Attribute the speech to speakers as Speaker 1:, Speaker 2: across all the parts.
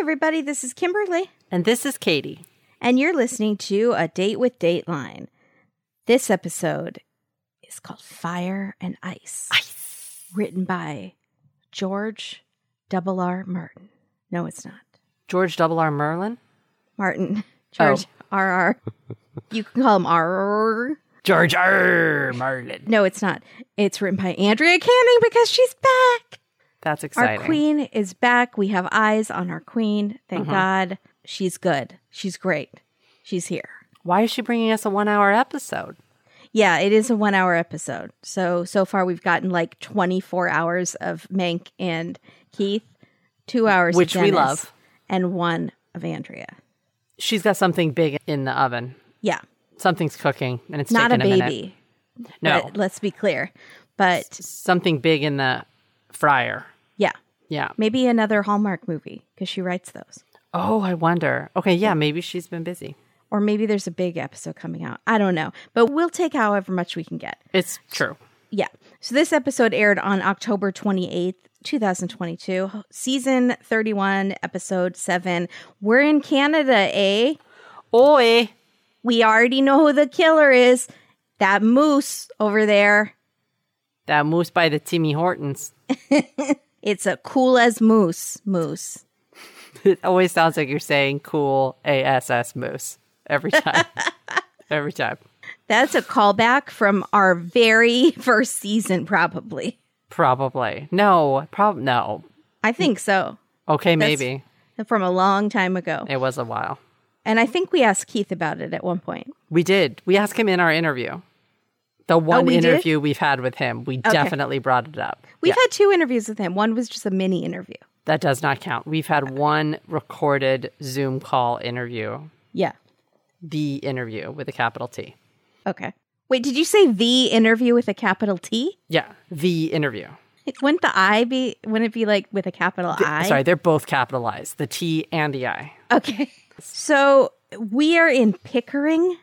Speaker 1: everybody. This is Kimberly,
Speaker 2: And this is Katie.
Speaker 1: and you're listening to A Date with Dateline. This episode is called Fire and Ice,
Speaker 2: Ice.
Speaker 1: written by George Double R. Martin. No, it's not.
Speaker 2: George Double R. Merlin?
Speaker 1: Martin. George oh. R. R. You can call him R.
Speaker 2: George R. Merlin.
Speaker 1: No, it's not. It's written by Andrea Canning because she's back.
Speaker 2: That's exciting.
Speaker 1: Our queen is back. We have eyes on our queen. Thank
Speaker 2: Uh-huh.
Speaker 1: God. She's good. She's great. She's here.
Speaker 2: Why is she bringing us a one hour episode?
Speaker 1: Yeah, it is a one hour episode. So, so far we've gotten like 24 hours of Mank and Keith, two hours, of
Speaker 2: Which we love.
Speaker 1: and one of Andrea.
Speaker 2: She's got something big in the oven.
Speaker 1: Yeah,
Speaker 2: Something's cooking, and it's
Speaker 1: not a
Speaker 2: taking a,
Speaker 1: baby.
Speaker 2: No,
Speaker 1: but let's be clear. But
Speaker 2: something big in the fryer.
Speaker 1: Yeah, maybe another Hallmark movie because she writes those.
Speaker 2: Oh, I wonder. Okay, yeah, maybe she's been busy.
Speaker 1: Or maybe there's a big episode coming out. I don't know. But we'll take however much we can get.
Speaker 2: It's true.
Speaker 1: Yeah. So this episode aired on October 28th, 2022, season 31, episode 7. We're in Canada, eh?
Speaker 2: Oi.
Speaker 1: We already know who the killer is. That moose over there.
Speaker 2: That moose by the Timmy Hortons.
Speaker 1: It's a cool as moose. Moose.
Speaker 2: It always sounds like you're saying cool ASS moose every time. every time.
Speaker 1: That's a callback from our very first season, probably.
Speaker 2: Probably. No, prob no.
Speaker 1: I think so.
Speaker 2: Okay,
Speaker 1: That's-
Speaker 2: maybe.
Speaker 1: From a long time ago.
Speaker 2: It was a while.
Speaker 1: And I think we asked Keith about it at one point.
Speaker 2: We did. We asked him in our interview. The oh, one
Speaker 1: Oh, we did?
Speaker 2: interview we've had with him, we definitely brought it up.
Speaker 1: We've
Speaker 2: Yeah,
Speaker 1: had two interviews with him. One was just a mini interview.
Speaker 2: that does not count. We've had one recorded Zoom call interview,
Speaker 1: Yeah.
Speaker 2: the interview with a capital T.
Speaker 1: Okay. Wait, did you say the interview with a capital T?
Speaker 2: Yeah, the interview.
Speaker 1: Wouldn't the I be, wouldn't it be like with a capital I?
Speaker 2: Sorry, they're both capitalized, the T and the I.
Speaker 1: Okay. So we are in Pickering,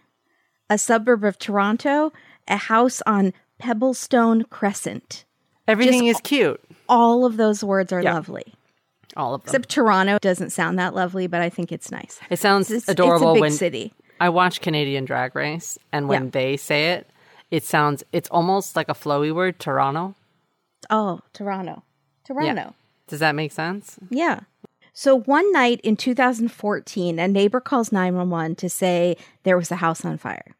Speaker 1: a suburb of Toronto, a house on Pebblestone Crescent.
Speaker 2: Everything is cute.
Speaker 1: All of those words are
Speaker 2: Yeah.
Speaker 1: lovely.
Speaker 2: All of them.
Speaker 1: Except Toronto doesn't sound that lovely, but I think it's nice.
Speaker 2: it sounds
Speaker 1: It's,
Speaker 2: adorable
Speaker 1: it's a big
Speaker 2: when
Speaker 1: city.
Speaker 2: I watch Canadian Drag Race, and when
Speaker 1: Yeah.
Speaker 2: they say it, it sounds it's almost like a flowy word, Toronto.
Speaker 1: Oh, Toronto. Toronto.
Speaker 2: Does that make sense?
Speaker 1: Yeah. So one night in 2014, a neighbor calls 911 to say there was a house on fire.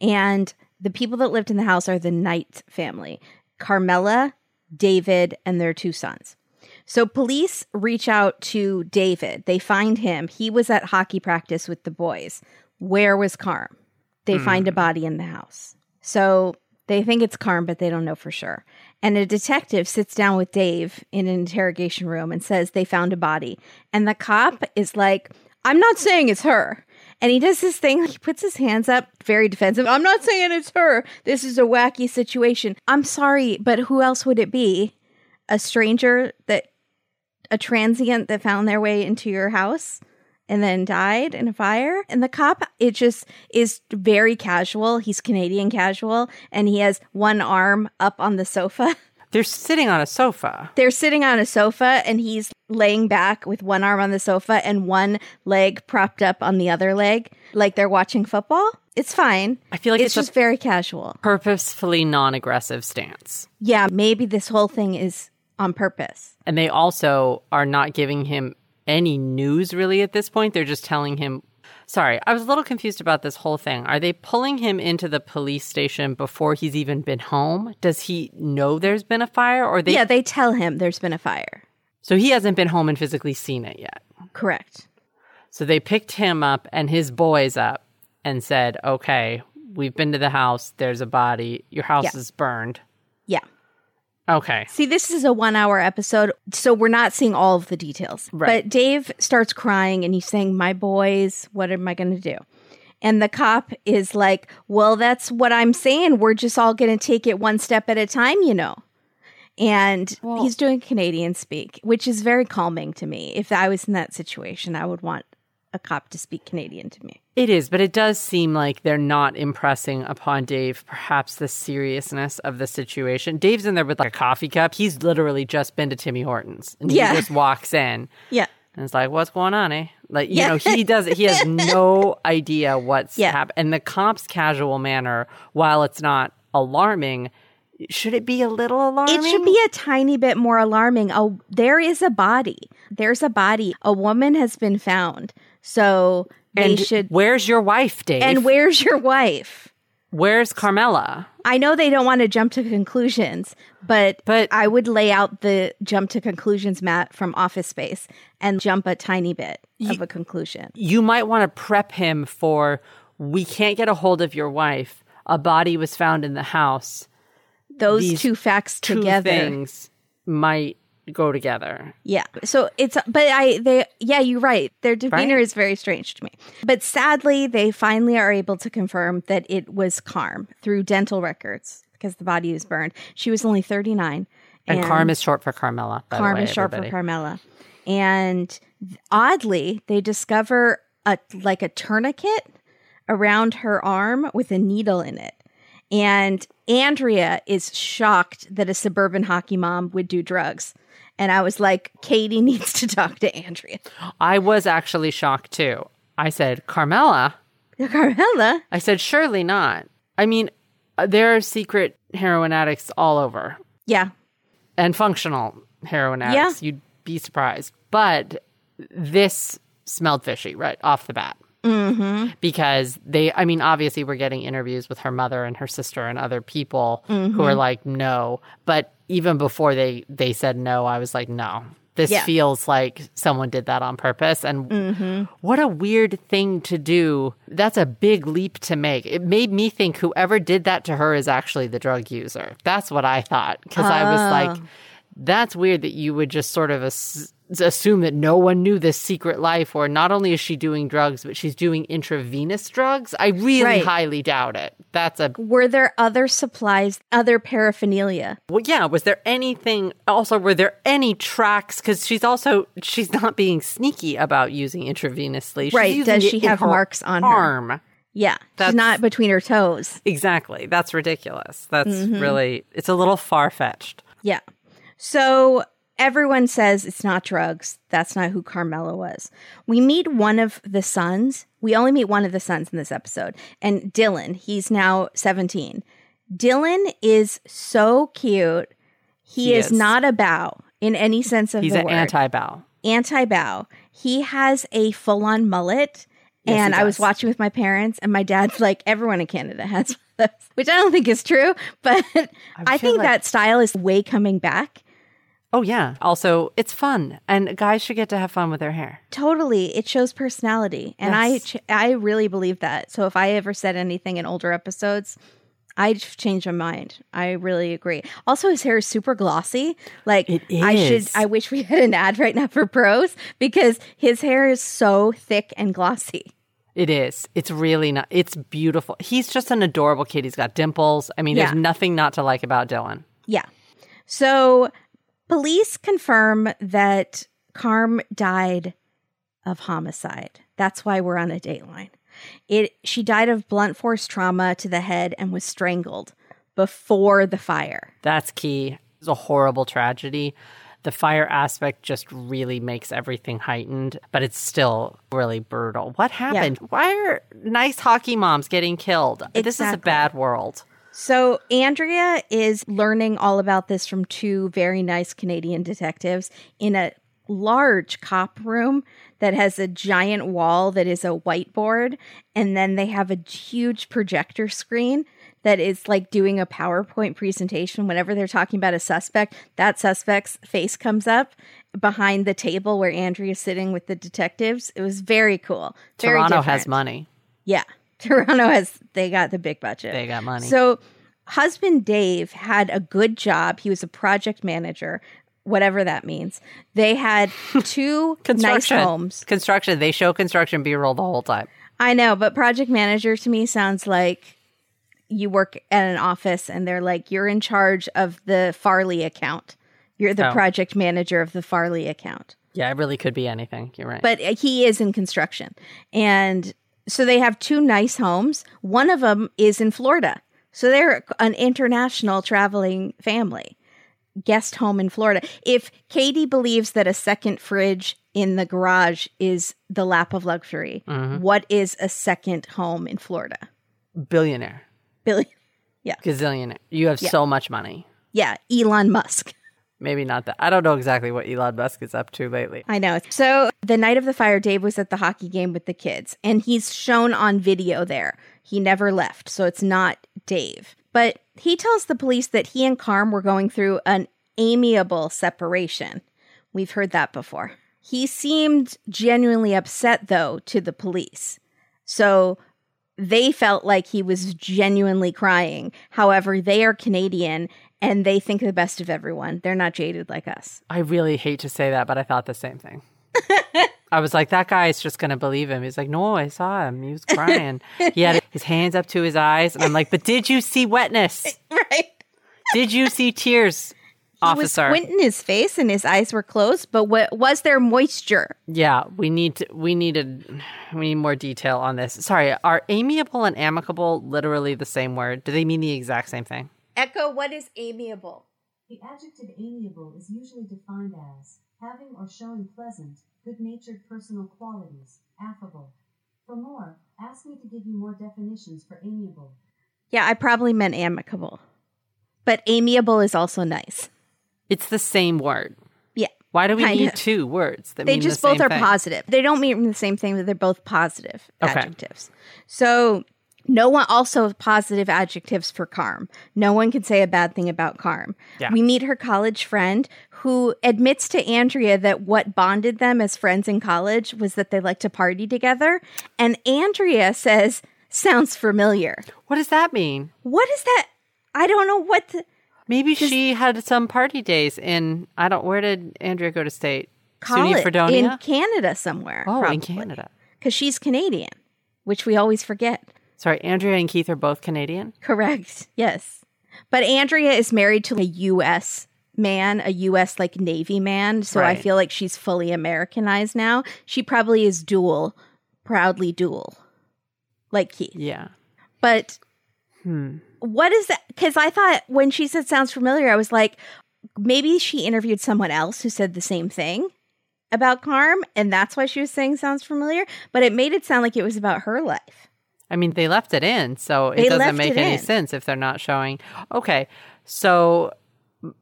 Speaker 1: And the people that lived in the house are the Knight family Carmela, David, and their two sons. So police reach out to David. They find him. He was at hockey practice with the boys. Where was Carm? They hmm. find a body in the house. So they think it's Carm, but they don't know for sure. And a detective sits down with Dave in an interrogation room and says they found a body. And the cop is like, I'm not saying it's her. And he does this thing, he puts his hands up, very defensive. I'm not saying it's her. This is a wacky situation. I'm sorry, but who else would it be? A stranger that, a transient that found their way into your house? and then died in a fire. And the cop, it just is very casual. He's Canadian casual, and he has one arm up on the sofa.
Speaker 2: They're sitting on a sofa.
Speaker 1: They're sitting on a sofa, and he's laying back with one arm on the sofa and one leg propped up on the other leg, like they're watching football. It's fine.
Speaker 2: I feel like
Speaker 1: it's,
Speaker 2: it's
Speaker 1: just very casual.
Speaker 2: Purposefully non aggressive stance.
Speaker 1: Yeah, maybe this whole thing is on purpose.
Speaker 2: And they also are not giving him any news really at this point. They're just telling him. Sorry, I was a little confused about this whole thing. Are they pulling him into the police station before he's even been home? Does he know there's been a fire or they
Speaker 1: yeah, they tell him there's been a fire.
Speaker 2: So he hasn't been home and physically seen it yet.
Speaker 1: Correct.
Speaker 2: So they picked him up and his boys up and said, "Okay, we've been to the house. There's a body. Your house
Speaker 1: Yeah.
Speaker 2: is burned."
Speaker 1: Yeah.
Speaker 2: Okay.
Speaker 1: See, this is a one hour episode, so we're not seeing all of the details.
Speaker 2: Right.
Speaker 1: But Dave starts crying and he's saying, My boys, what am I going to do? And the cop is like, Well, that's what I'm saying. We're just all going to take it one step at a time, you know. And
Speaker 2: Well-
Speaker 1: he's doing Canadian speak, which is very calming to me. If I was in that situation, I would want a cop to speak Canadian to me.
Speaker 2: It is, but it does seem like they're not impressing upon Dave perhaps the seriousness of the situation. Dave's in there with like a coffee cup. He's literally just been to Timmy Hortons and
Speaker 1: Yeah.
Speaker 2: he just walks in.
Speaker 1: Yeah.
Speaker 2: And it's like, what's going on, eh? Like, you
Speaker 1: Yeah.
Speaker 2: know, he does it. He has no idea what's
Speaker 1: Yeah.
Speaker 2: happening. And the cop's casual manner, while it's not alarming, should it be a little alarming?
Speaker 1: It should be a tiny bit more alarming. Oh, there is a body. There's a body. A woman has been found. So
Speaker 2: And
Speaker 1: should.
Speaker 2: Where's your wife, Dave?
Speaker 1: And where's your wife?
Speaker 2: where's Carmela?
Speaker 1: I know they don't want to jump to conclusions, but
Speaker 2: But-
Speaker 1: I would lay out the jump to conclusions mat from Office Space and jump a tiny bit of a conclusion.
Speaker 2: You might want to prep him for we can't get a hold of your wife. A body was found in the house.
Speaker 1: Those
Speaker 2: These
Speaker 1: two facts
Speaker 2: Two
Speaker 1: together.
Speaker 2: things might go together.
Speaker 1: Yeah. So it's, but I, they, yeah, you're right. Their demeanor
Speaker 2: Right?
Speaker 1: is very strange to me. But sadly, they finally are able to confirm that it was Carm through dental records because the body was burned. She was only 39.
Speaker 2: And, Carm is short for Carmela. By
Speaker 1: Carm
Speaker 2: the way,
Speaker 1: is short for
Speaker 2: everybody.
Speaker 1: Carmela. And oddly, they discover a like a tourniquet around her arm with a needle in it. And Andrea is shocked that a suburban hockey mom would do drugs. And I was like, Katie needs to talk to Andrea.
Speaker 2: I was actually shocked too. I said, Carmela?
Speaker 1: Carmela?
Speaker 2: I said, surely not. I mean, uh, there are secret heroin addicts all over
Speaker 1: Yeah.
Speaker 2: and functional heroin addicts. You'd be surprised. But this smelled fishy right off the bat. Mm-hmm. Because they, I mean, obviously, we're getting interviews with her mother and her sister and other people who are mm-hmm. like, no. But even before they they said no, I was like, no. This
Speaker 1: Yeah.
Speaker 2: feels like someone did that on purpose. And mm-hmm. what a weird thing to do. That's a big leap to make. It made me think whoever did that to her is actually the drug user. That's what I thought. Because I was like, ah. That's weird that you would just sort of ass- assume that no one knew this secret life, or not only is she doing drugs, but she's doing intravenous drugs. I really
Speaker 1: Right.
Speaker 2: highly doubt it. That's a
Speaker 1: Were there other supplies, other paraphernalia?
Speaker 2: well, yeah. Was there anything? Also, were there any tracks? Because she's also she's not being sneaky about using intravenously. She's
Speaker 1: Right.
Speaker 2: using
Speaker 1: Does she have marks on her?
Speaker 2: arm?
Speaker 1: Yeah.
Speaker 2: That's-
Speaker 1: She's not between her toes.
Speaker 2: Exactly. That's ridiculous. That's
Speaker 1: Mm-hmm.
Speaker 2: really. It's a little far fetched.
Speaker 1: Yeah. So everyone says it's not drugs. That's not who Carmela was. We meet one of the sons. We only meet one of the sons in this episode. And Dylan, he's now 17. Dylan is so cute. He,
Speaker 2: He
Speaker 1: is,
Speaker 2: is.
Speaker 1: not a bow in any sense of
Speaker 2: He's
Speaker 1: the
Speaker 2: an
Speaker 1: word.
Speaker 2: anti-bow.
Speaker 1: anti bow. He has a full on mullet.
Speaker 2: Yes,
Speaker 1: and I was watching with my parents, and my dad's like, everyone in Canada has this, which I don't think is true, but I,
Speaker 2: feel
Speaker 1: think
Speaker 2: like-
Speaker 1: that style is way coming back.
Speaker 2: Oh yeah. Also, it's fun, and guys should get to have fun with their hair.
Speaker 1: Totally, it shows personality, and I
Speaker 2: Yes.
Speaker 1: ch- I really believe that. So if I ever said anything in older episodes, I'd change my mind. I really agree. Also, his hair is super glossy. Like I should. I wish we had an ad right now for pros because his hair is so thick and glossy.
Speaker 2: It is. It's really not. It's beautiful. He's just an adorable kid. He's got dimples. I mean,
Speaker 1: Yeah.
Speaker 2: there's nothing not to like about Dylan.
Speaker 1: Yeah. So police confirm that Carm died of homicide. That's why we're on a dateline. It she died of blunt force trauma to the head and was strangled before the fire.
Speaker 2: That's key. It's a horrible tragedy. The fire aspect just really makes everything heightened, but it's still really brutal. What happened? Why are nice hockey moms getting killed? This is a bad world.
Speaker 1: So Andrea is learning all about this from two very nice Canadian detectives in a large cop room that has a giant wall that is a whiteboard and then they have a huge projector screen that is like doing a PowerPoint presentation whenever they're talking about a suspect that suspect's face comes up behind the table where Andrea's sitting with the detectives it was very cool very
Speaker 2: Toronto has money.
Speaker 1: Yeah. Toronto has they got the big budget.
Speaker 2: They got money.
Speaker 1: So husband Dave had a good job. He was a project manager, whatever that means. They had two nice homes.
Speaker 2: Construction. They show construction B roll the whole time.
Speaker 1: I know, but project manager to me sounds like you work at an office and they're like you're in charge of the Farley account. You're the
Speaker 2: Oh.
Speaker 1: project manager of the Farley account.
Speaker 2: Yeah, it really could be anything. You're right.
Speaker 1: but uh, he is in construction. And so they have two nice homes. One of them is in Florida. So they're an international traveling family. Guest home in Florida. If Katie believes that a second fridge in the garage is the lap of luxury. Mm-hmm. What is a second home in Florida?
Speaker 2: Billionaire,
Speaker 1: Billy.
Speaker 2: gazillionaire. You have so much money.
Speaker 1: Yeah, Elon Musk.
Speaker 2: Maybe not that. I don't know exactly what Elon Musk is up to lately.
Speaker 1: I know. So the night of the fire, Dave was at the hockey game with the kids, and he's shown on video there. He never left, so it's not Dave. But he tells the police that he and Carm were going through an amiable separation. We've heard that before. He seemed genuinely upset, though, to the police. So they felt like he was genuinely crying. However, they are Canadian and they think the best of everyone. They're not jaded like us.
Speaker 2: I really hate to say that, but I thought the same thing. I was like, that guy is just going to believe him. He's like, no, I saw him. He was crying. he had his hands up to his eyes. And I'm like, but did you see wetness?
Speaker 1: Right.
Speaker 2: Did you see tears,
Speaker 1: He was
Speaker 2: officer?
Speaker 1: squinting his face and his eyes were closed, but what was there moisture?
Speaker 2: yeah, we need to, we needed, we need more detail on this. Sorry, are amiable and amicable literally the same word? Do they mean the exact same thing?
Speaker 1: Echo, what is amiable?
Speaker 3: The adjective amiable is usually defined as having or showing pleasant, good natured personal qualities, affable. For more, ask me to give you more definitions for amiable.
Speaker 1: Yeah, I probably meant amicable. But amiable is also nice.
Speaker 2: It's the same word.
Speaker 1: Yeah.
Speaker 2: Why do we need
Speaker 1: of.
Speaker 2: two words that
Speaker 1: They
Speaker 2: mean
Speaker 1: just
Speaker 2: the
Speaker 1: both are
Speaker 2: thing?
Speaker 1: positive. They don't mean the same thing, but they're both positive
Speaker 2: Okay.
Speaker 1: adjectives. So no one also positive adjectives for Carm. No one can say a bad thing about Carm.
Speaker 2: Yeah.
Speaker 1: We meet her college friend who admits to Andrea that what bonded them as friends in college was that they like to party together. And Andrea says, sounds familiar.
Speaker 2: What does that mean?
Speaker 1: What is that? I don't know what the
Speaker 2: Maybe she had some party days in I don't where did Andrea go to state?
Speaker 1: college
Speaker 2: SUNY Fredonia?
Speaker 1: in Canada somewhere.
Speaker 2: oh, in. Canada.
Speaker 1: Because she's Canadian, which we always forget.
Speaker 2: Sorry, Andrea and Keith are both Canadian.
Speaker 1: Correct. Yes. But Andrea is married to a U.S. man, a U.S. like Navy man. So I feel like she's fully Americanized now. She probably is dual, proudly dual, like Keith.
Speaker 2: Yeah.
Speaker 1: But
Speaker 2: Hmm.
Speaker 1: what is that? Because I thought when she said sounds familiar, I was like, maybe she interviewed someone else who said the same thing about Carm, and that's why she was saying sounds familiar. But it made it sound like it was about her life.
Speaker 2: I mean, they left it in, so it
Speaker 1: They
Speaker 2: doesn't make
Speaker 1: it
Speaker 2: any
Speaker 1: in.
Speaker 2: sense if they're not showing. Okay, so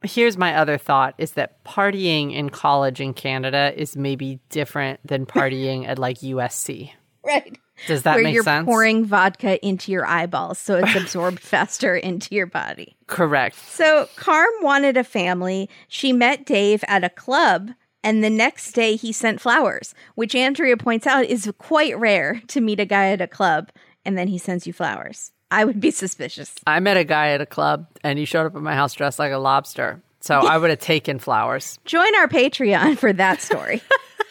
Speaker 2: here's my other thought: is that partying in college in Canada is maybe different than partying at like USC.
Speaker 1: Right.
Speaker 2: Does that
Speaker 1: Where
Speaker 2: make
Speaker 1: you're
Speaker 2: sense?
Speaker 1: pouring vodka into your eyeballs so it's absorbed faster into your body.
Speaker 2: Correct.
Speaker 1: So Carm wanted a family. She met Dave at a club, and the next day he sent flowers, which Andrea points out is quite rare to meet a guy at a club and then he sends you flowers. I would be suspicious.
Speaker 2: I met a guy at a club, and he showed up at my house dressed like a lobster. So I would have taken flowers.
Speaker 1: Join our Patreon for that story.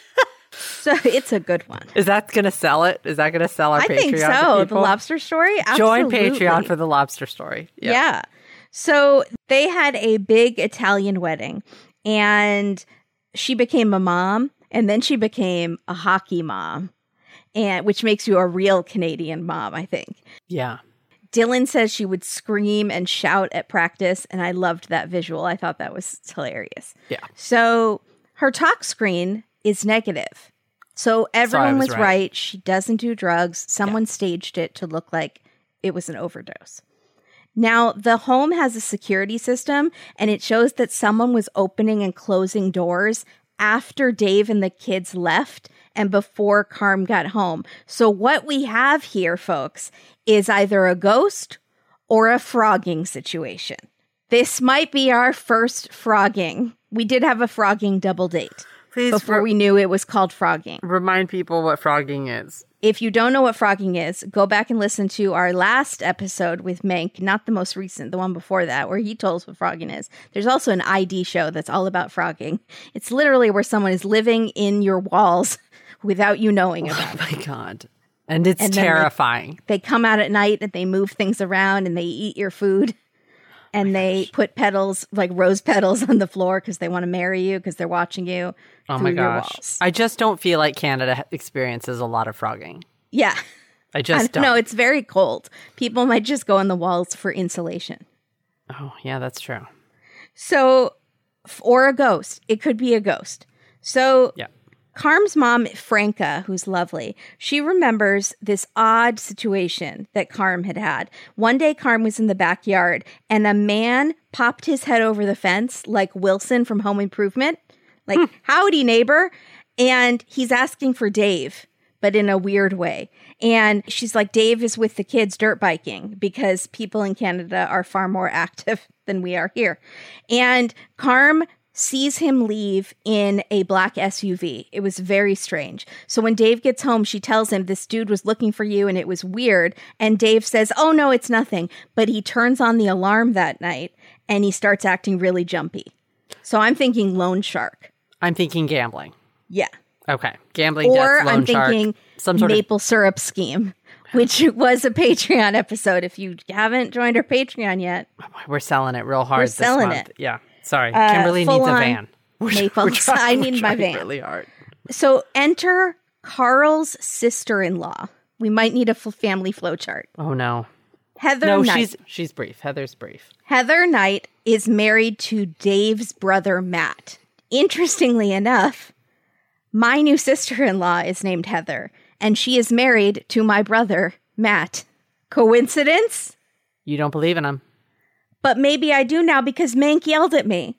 Speaker 1: so it's a good one.
Speaker 2: Is that going to sell it? Is that going to sell our
Speaker 1: I
Speaker 2: Patreon?
Speaker 1: think so. The lobster story.
Speaker 2: Join Patreon for the lobster story. Yep.
Speaker 1: Yeah. So they had a big Italian wedding and she became a mom and then she became a hockey mom. And which makes you a real Canadian mom, I think.
Speaker 2: Yeah.
Speaker 1: Dylan says she would scream and shout at practice, and I loved that visual. I thought that was hilarious.
Speaker 2: Yeah.
Speaker 1: So her tox screen is negative. So everyone
Speaker 2: was
Speaker 1: was,
Speaker 2: right.
Speaker 1: right. She doesn't do drugs. Someone staged it to look like it was an overdose. Now, the home has a security system and it shows that someone was opening and closing doors after Dave and the kids left and before Carm got home. So, what we have here, folks, is either a ghost or a frogging situation. This might be our first frogging. We did have a frogging double date
Speaker 2: Please
Speaker 1: before we knew it was called frogging.
Speaker 2: remind people what frogging is.
Speaker 1: If you don't know what frogging is, go back and listen to our last episode with Mank, not the most recent, the one before that, where he told us what frogging is. There's also an ID show that's all about frogging. It's literally where someone is living in your walls without you knowing oh about it.
Speaker 2: Oh my god. And it's
Speaker 1: And
Speaker 2: terrifying.
Speaker 1: They come out at night and they move things around and they eat your food. Oh and they put petals, like rose petals, on the floor because they want to marry you because they're watching you.
Speaker 2: oh my gosh. I just don't feel like Canada experiences a lot of frogging.
Speaker 1: Yeah.
Speaker 2: I
Speaker 1: I
Speaker 2: just
Speaker 1: don't
Speaker 2: don't.
Speaker 1: know. It's very cold. People might just go on the walls for insulation.
Speaker 2: oh, yeah, that's true.
Speaker 1: So, or a ghost. It could be a ghost. So,
Speaker 2: Yeah.
Speaker 1: Carm's mom, Franca, who's lovely, she remembers this odd situation that Carm had had. One day, Carm was in the backyard and a man popped his head over the fence like Wilson from Home Improvement, like, hmm. howdy, neighbor. And he's asking for Dave, but in a weird way. And she's like, Dave is with the kids dirt biking because people in Canada are far more active than we are here. And Carm sees him leave in a black SUV. It was very strange. So when Dave gets home, she tells him this dude was looking for you and it was weird. And Dave says, Oh, no, it's nothing. But he turns on the alarm that night and he starts acting really jumpy. So I'm thinking loan shark.
Speaker 2: I'm thinking gambling.
Speaker 1: Yeah.
Speaker 2: Okay, gambling.
Speaker 1: Or I'm
Speaker 2: shark,
Speaker 1: thinking
Speaker 2: some sort of
Speaker 1: maple syrup scheme, which was a Patreon episode. If you haven't joined our Patreon yet,
Speaker 2: We're selling it real hard.
Speaker 1: We're
Speaker 2: this
Speaker 1: selling
Speaker 2: month.
Speaker 1: it.
Speaker 2: Yeah. Sorry,
Speaker 1: Uh,
Speaker 2: Kimberly
Speaker 1: full
Speaker 2: needs a van. We're,
Speaker 1: maple-
Speaker 2: we're trying,
Speaker 1: I need my van.
Speaker 2: really hard.
Speaker 1: so enter Carm's sister-in-law. We might need a family flowchart.
Speaker 2: Oh no,
Speaker 1: Heather
Speaker 2: no,
Speaker 1: Knight.
Speaker 2: she's she's brief. Heather's brief.
Speaker 1: Heather Knight is married to Dave's brother Matt. Interestingly enough, my new sister-in-law is named Heather, and she is married to my brother Matt. Coincidence?
Speaker 2: You don't believe in him.
Speaker 1: But maybe I do now because Mank yelled at me.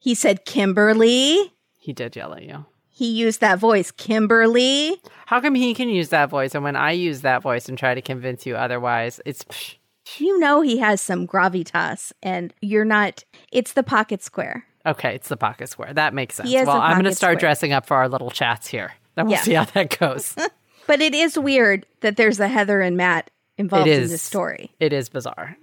Speaker 1: He said, Kimberly.
Speaker 2: He did yell at you.
Speaker 1: He used that voice, Kimberly.
Speaker 2: How come he can use that voice, and when I use that voice and try to convince you otherwise, it's psh,
Speaker 1: You know he has some gravitas, and you're not. It's the pocket square.
Speaker 2: okay? It's the pocket square. That makes sense. Well, I'm going to start
Speaker 1: square.
Speaker 2: dressing up for our little chats here. Then we'll
Speaker 1: Yeah.
Speaker 2: see how that goes.
Speaker 1: But it is weird that there's a Heather and Matt involved in this story.
Speaker 2: it is bizarre.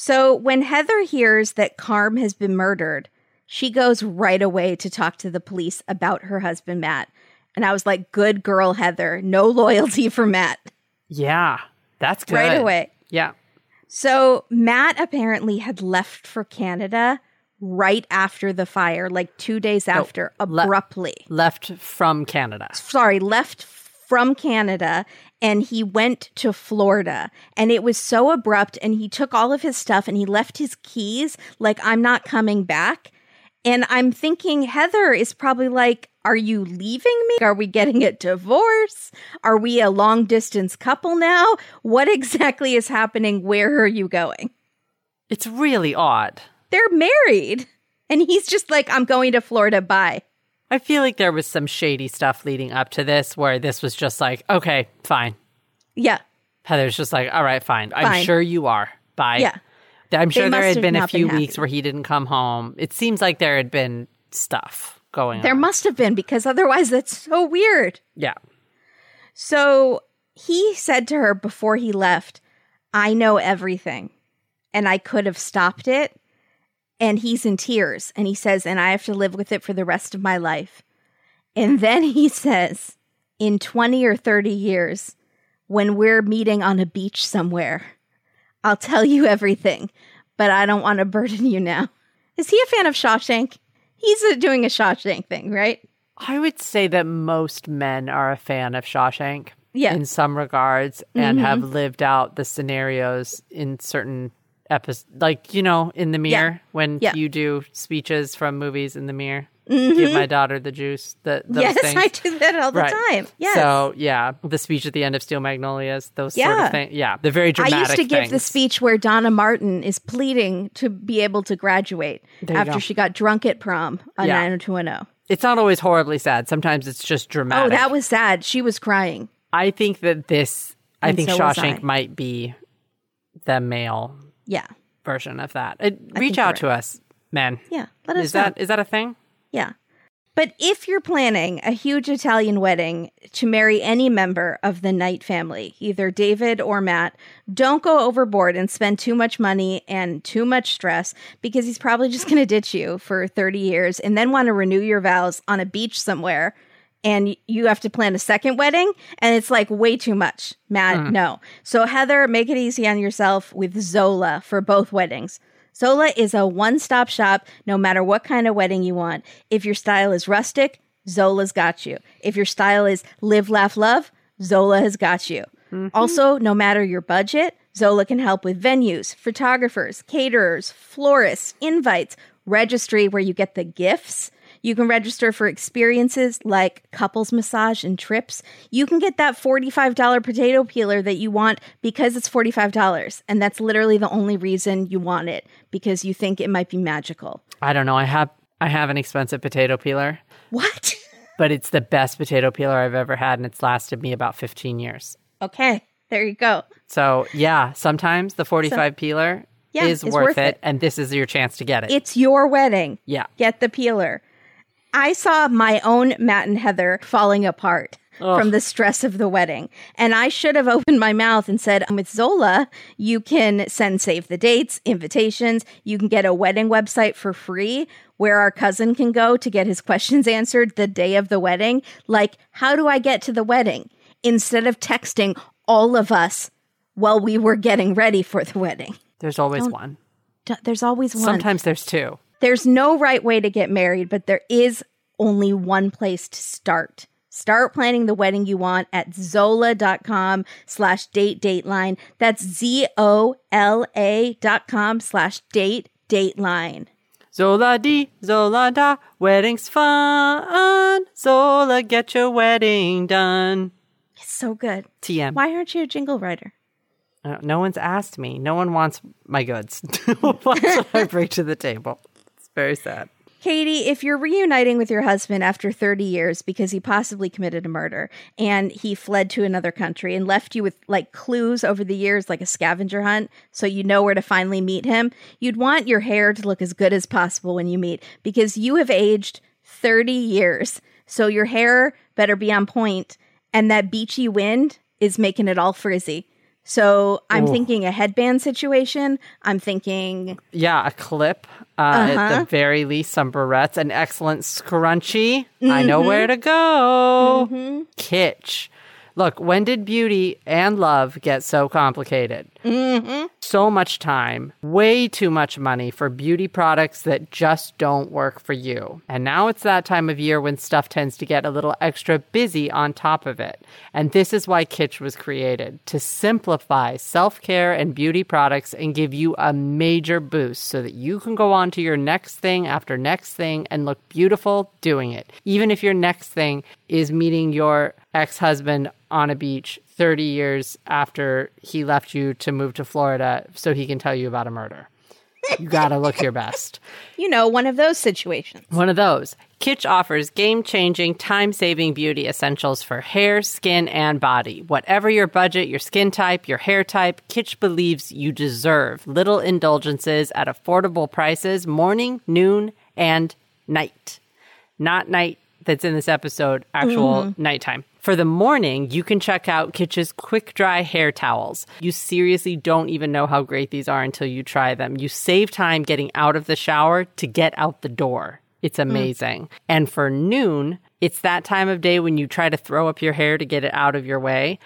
Speaker 1: So when Heather hears that Carm has been murdered, she goes right away to talk to the police about her husband, Matt. And I was like, good girl, Heather. No loyalty for Matt.
Speaker 2: Yeah, that's good.
Speaker 1: Right away.
Speaker 2: Yeah.
Speaker 1: So Matt apparently had left for Canada right after the fire, like two days oh, after,
Speaker 2: le-
Speaker 1: abruptly.
Speaker 2: Left from Canada.
Speaker 1: Sorry, left from Canada and he went to Florida. And it was so abrupt. And he took all of his stuff and he left his keys, like, I'm not coming back. And I'm thinking Heather is probably like, Are you leaving me? Are we getting a divorce? Are we a long distance couple now? What exactly is happening? Where are you going?
Speaker 2: It's really odd.
Speaker 1: They're married. And he's just like, I'm going to Florida. Bye.
Speaker 2: I feel like there was some shady stuff leading up to this where this was just like, okay, fine.
Speaker 1: Yeah.
Speaker 2: Heather's just like, all right, fine. I'm sure you are. Bye.
Speaker 1: Yeah.
Speaker 2: I'm sure there had been a
Speaker 1: not been
Speaker 2: few weeks where he didn't come home. It seems like there had been stuff going
Speaker 1: There
Speaker 2: on.
Speaker 1: must have been because otherwise that's so weird.
Speaker 2: yeah.
Speaker 1: So he said to her before he left, I know everything and I could have stopped it. And he's in tears and he says, and I have to live with it for the rest of my life. And then he says, in 20 or 30 years, when we're meeting on a beach somewhere, I'll tell you everything, but I don't want to burden you now. Is he a fan of Shawshank? He's uh, doing a Shawshank thing, right?
Speaker 2: I would say that most men are a fan of Shawshank
Speaker 1: Yeah.
Speaker 2: in some regards and have lived out the scenarios in certain episodes. Like, you know, in the mirror when
Speaker 1: Yeah.
Speaker 2: you do speeches from movies in the mirror. Mm-hmm. Give my daughter the juice. The, those
Speaker 1: yes,
Speaker 2: things.
Speaker 1: I do that all the
Speaker 2: Right.
Speaker 1: time. Yes.
Speaker 2: So yeah, the speech at the end of Steel Magnolias, those sort
Speaker 1: Yeah.
Speaker 2: of things. Yeah, the very dramatic.
Speaker 1: I used to give the speech where Donna Martin is pleading to be able to graduate after
Speaker 2: go.
Speaker 1: she got drunk at prom on
Speaker 2: Yeah.
Speaker 1: 90210.
Speaker 2: It's not always horribly sad. Sometimes it's just dramatic.
Speaker 1: Oh, that was sad. She was crying.
Speaker 2: I think that this. I think
Speaker 1: so
Speaker 2: Shawshank
Speaker 1: I.
Speaker 2: might be the male
Speaker 1: Yeah.
Speaker 2: version of that. Uh, reach out to us, men.
Speaker 1: Yeah. Let us
Speaker 2: Is
Speaker 1: know.
Speaker 2: that is that a thing?
Speaker 1: Yeah. But if you're planning a huge Italian wedding to marry any member of the Knight family, either David or Matt, don't go overboard and spend too much money and too much stress because he's probably just going to ditch you for 30 years and then want to renew your vows on a beach somewhere and you have to plan a second wedding and it's like way too much. Matt, mm. no. So Heather, make it easy on yourself with Zola for both weddings. Zola is a one stop shop no matter what kind of wedding you want. If your style is rustic, Zola's got you. If your style is live, laugh, love, Zola has got you. Mm-hmm. Also, no matter your budget, Zola can help with venues, photographers, caterers, florists, invites, registry where you get the gifts. You can register for experiences like couples massage and trips. You can get that $45 potato peeler that you want because it's $45. And that's literally the only reason you want it because you think it might be magical.
Speaker 2: I don't know. I have I have an expensive potato peeler,
Speaker 1: What?
Speaker 2: but it's the best potato peeler I've ever had, and it's lasted me about 15 years.
Speaker 1: okay, there you go.
Speaker 2: So yeah, sometimes the 45 peeler
Speaker 1: Yeah,
Speaker 2: is worth,
Speaker 1: worth
Speaker 2: it,
Speaker 1: it.
Speaker 2: and this is your chance to get it.
Speaker 1: It's your wedding.
Speaker 2: yeah.
Speaker 1: Get the peeler. I saw my own Matt and Heather falling apart from the stress of the wedding. And I should have opened my mouth and said, with Zola, you can send save the dates, invitations. You can get a wedding website for free where our cousin can go to get his questions answered the day of the wedding. Like, how do I get to the wedding? Instead of texting all of us while we were getting ready for the wedding.
Speaker 2: There's always one.
Speaker 1: D- There's always one.
Speaker 2: Sometimes there's two.
Speaker 1: There's no right way to get married, but there is only one place to start. Start planning the wedding you want at zola.com slash date dateline. That's Z-O-L-A dot com slash date dateline.
Speaker 2: Zola di, Zola da, wedding's fun. Zola, get your wedding done.
Speaker 1: It's so good.
Speaker 2: TM.
Speaker 1: Why aren't you a jingle writer?
Speaker 2: Uh, no one's asked me. No one wants my goods. what should I bring to the table? Very sad.
Speaker 1: Katie, if you're reuniting with your husband after 30 years because he possibly committed a murder and he fled to another country and left you with like clues over the years, like a scavenger hunt, so you know where to finally meet him, you'd want your hair to look as good as possible when you meet because you have aged 30 years. So your hair better be on point, and that beachy wind is making it all frizzy. So I'm thinking a headband situation. I'm thinking
Speaker 2: Yeah, a clip. Uh, At the uh-huh. very least, some barrettes, an excellent scrunchie. I know mm-hmm. where to go. Mm-hmm. Kitsch. Look, when did beauty and love get so complicated? Mm-hmm. So much time, way too much money for beauty products that just don't work for you. And now it's that time of year when stuff tends to get a little extra busy on top of it. And this is why Kitsch was created to simplify self care and beauty products and give you a major boost so that you can go on to your next thing after next thing and look beautiful doing it. Even if your next thing is meeting your ex husband on a beach 30 years after he left you to move to Florida so he can tell you about a murder. You gotta look your best.
Speaker 1: you know, one of those situations.
Speaker 2: One of those. Kitsch offers game changing, time saving beauty essentials for hair, skin, and body. Whatever your budget, your skin type, your hair type, Kitsch believes you deserve little indulgences at affordable prices morning, noon, and night. Not night that's in this episode, actual mm-hmm. nighttime. For the morning, you can check out Kitsch's quick dry hair towels. You seriously don't even know how great these are until you try them. You save time getting out of the shower to get out the door. It's hmm. amazing. And for noon, it's that time of day when you try to throw up your hair to get it out of your way.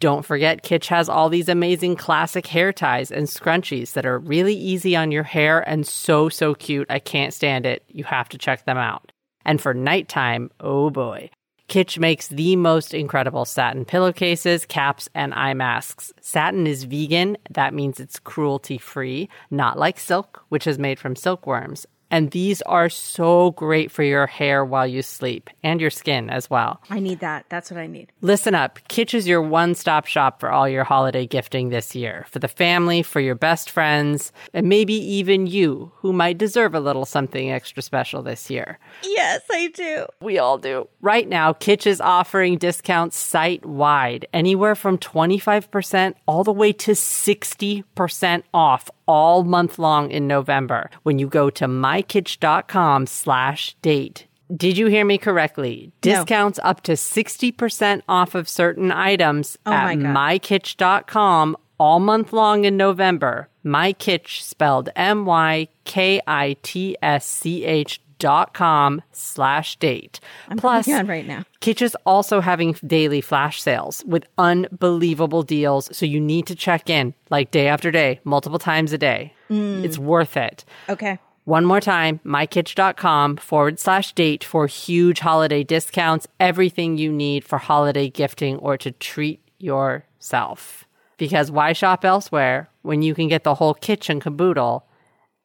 Speaker 2: Don't forget, Kitsch has all these amazing classic hair ties and scrunchies that are really easy on your hair and so, so cute. I can't stand it. You have to check them out. And for nighttime, oh boy. Kitsch makes the most incredible satin pillowcases, caps, and eye masks. Satin is vegan. That means it's cruelty free, not like silk, which is made from silkworms. And these are so great for your hair while you sleep and your skin as well.
Speaker 1: I need that. That's what I need.
Speaker 2: Listen up. Kitsch is your one stop shop for all your holiday gifting this year. For the family, for your best friends, and maybe even you who might deserve a little something extra special this year.
Speaker 1: Yes, I do.
Speaker 2: We all do. Right now, Kitsch is offering discounts site wide, anywhere from 25% all the way to 60% off all month long in November when you go to mykitsch.com slash date. Did you hear me correctly?
Speaker 1: No.
Speaker 2: Discounts up to 60% off of certain items
Speaker 1: Oh
Speaker 2: at
Speaker 1: my God.
Speaker 2: mykitsch.com all month long in November. MyKitsch spelled M Y K I T S C H dot com slash date. Plus,
Speaker 1: clicking on right now.
Speaker 2: Kitsch is also having daily flash sales with unbelievable deals. So you need to check in like day after day, multiple times a day. Mm. It's worth it.
Speaker 1: Okay.
Speaker 2: One more time, mykitsch.com forward slash date for huge holiday discounts, everything you need for holiday gifting or to treat yourself. Because why shop elsewhere when you can get the whole kitchen caboodle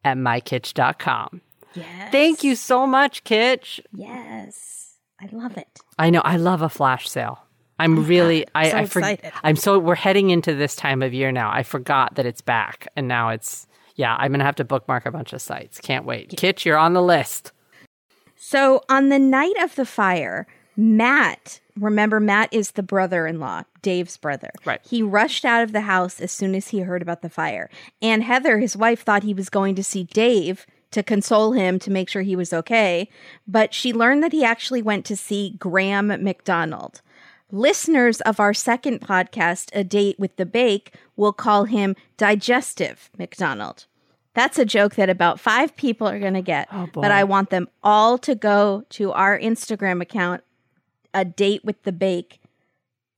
Speaker 2: at mykitsch.com?
Speaker 1: Yes.
Speaker 2: Thank you so much, Kitsch.
Speaker 1: Yes. I love it.
Speaker 2: I know. I love a flash sale. I'm oh, really. I,
Speaker 1: so
Speaker 2: I for-
Speaker 1: excited.
Speaker 2: I'm so. We're heading into this time of year now. I forgot that it's back, and now it's. Yeah, I'm gonna have to bookmark a bunch of sites. Can't wait. Kitsch, you're on the list.
Speaker 1: So on the night of the fire, Matt, remember Matt is the brother-in-law, Dave's brother.
Speaker 2: Right.
Speaker 1: He rushed out of the house as soon as he heard about the fire. And Heather, his wife, thought he was going to see Dave to console him to make sure he was okay, but she learned that he actually went to see Graham McDonald. Listeners of our second podcast, A Date with the Bake, will call him Digestive McDonald. That's a joke that about five people are going to get.
Speaker 2: Oh,
Speaker 1: but I want them all to go to our Instagram account, A Date with the Bake,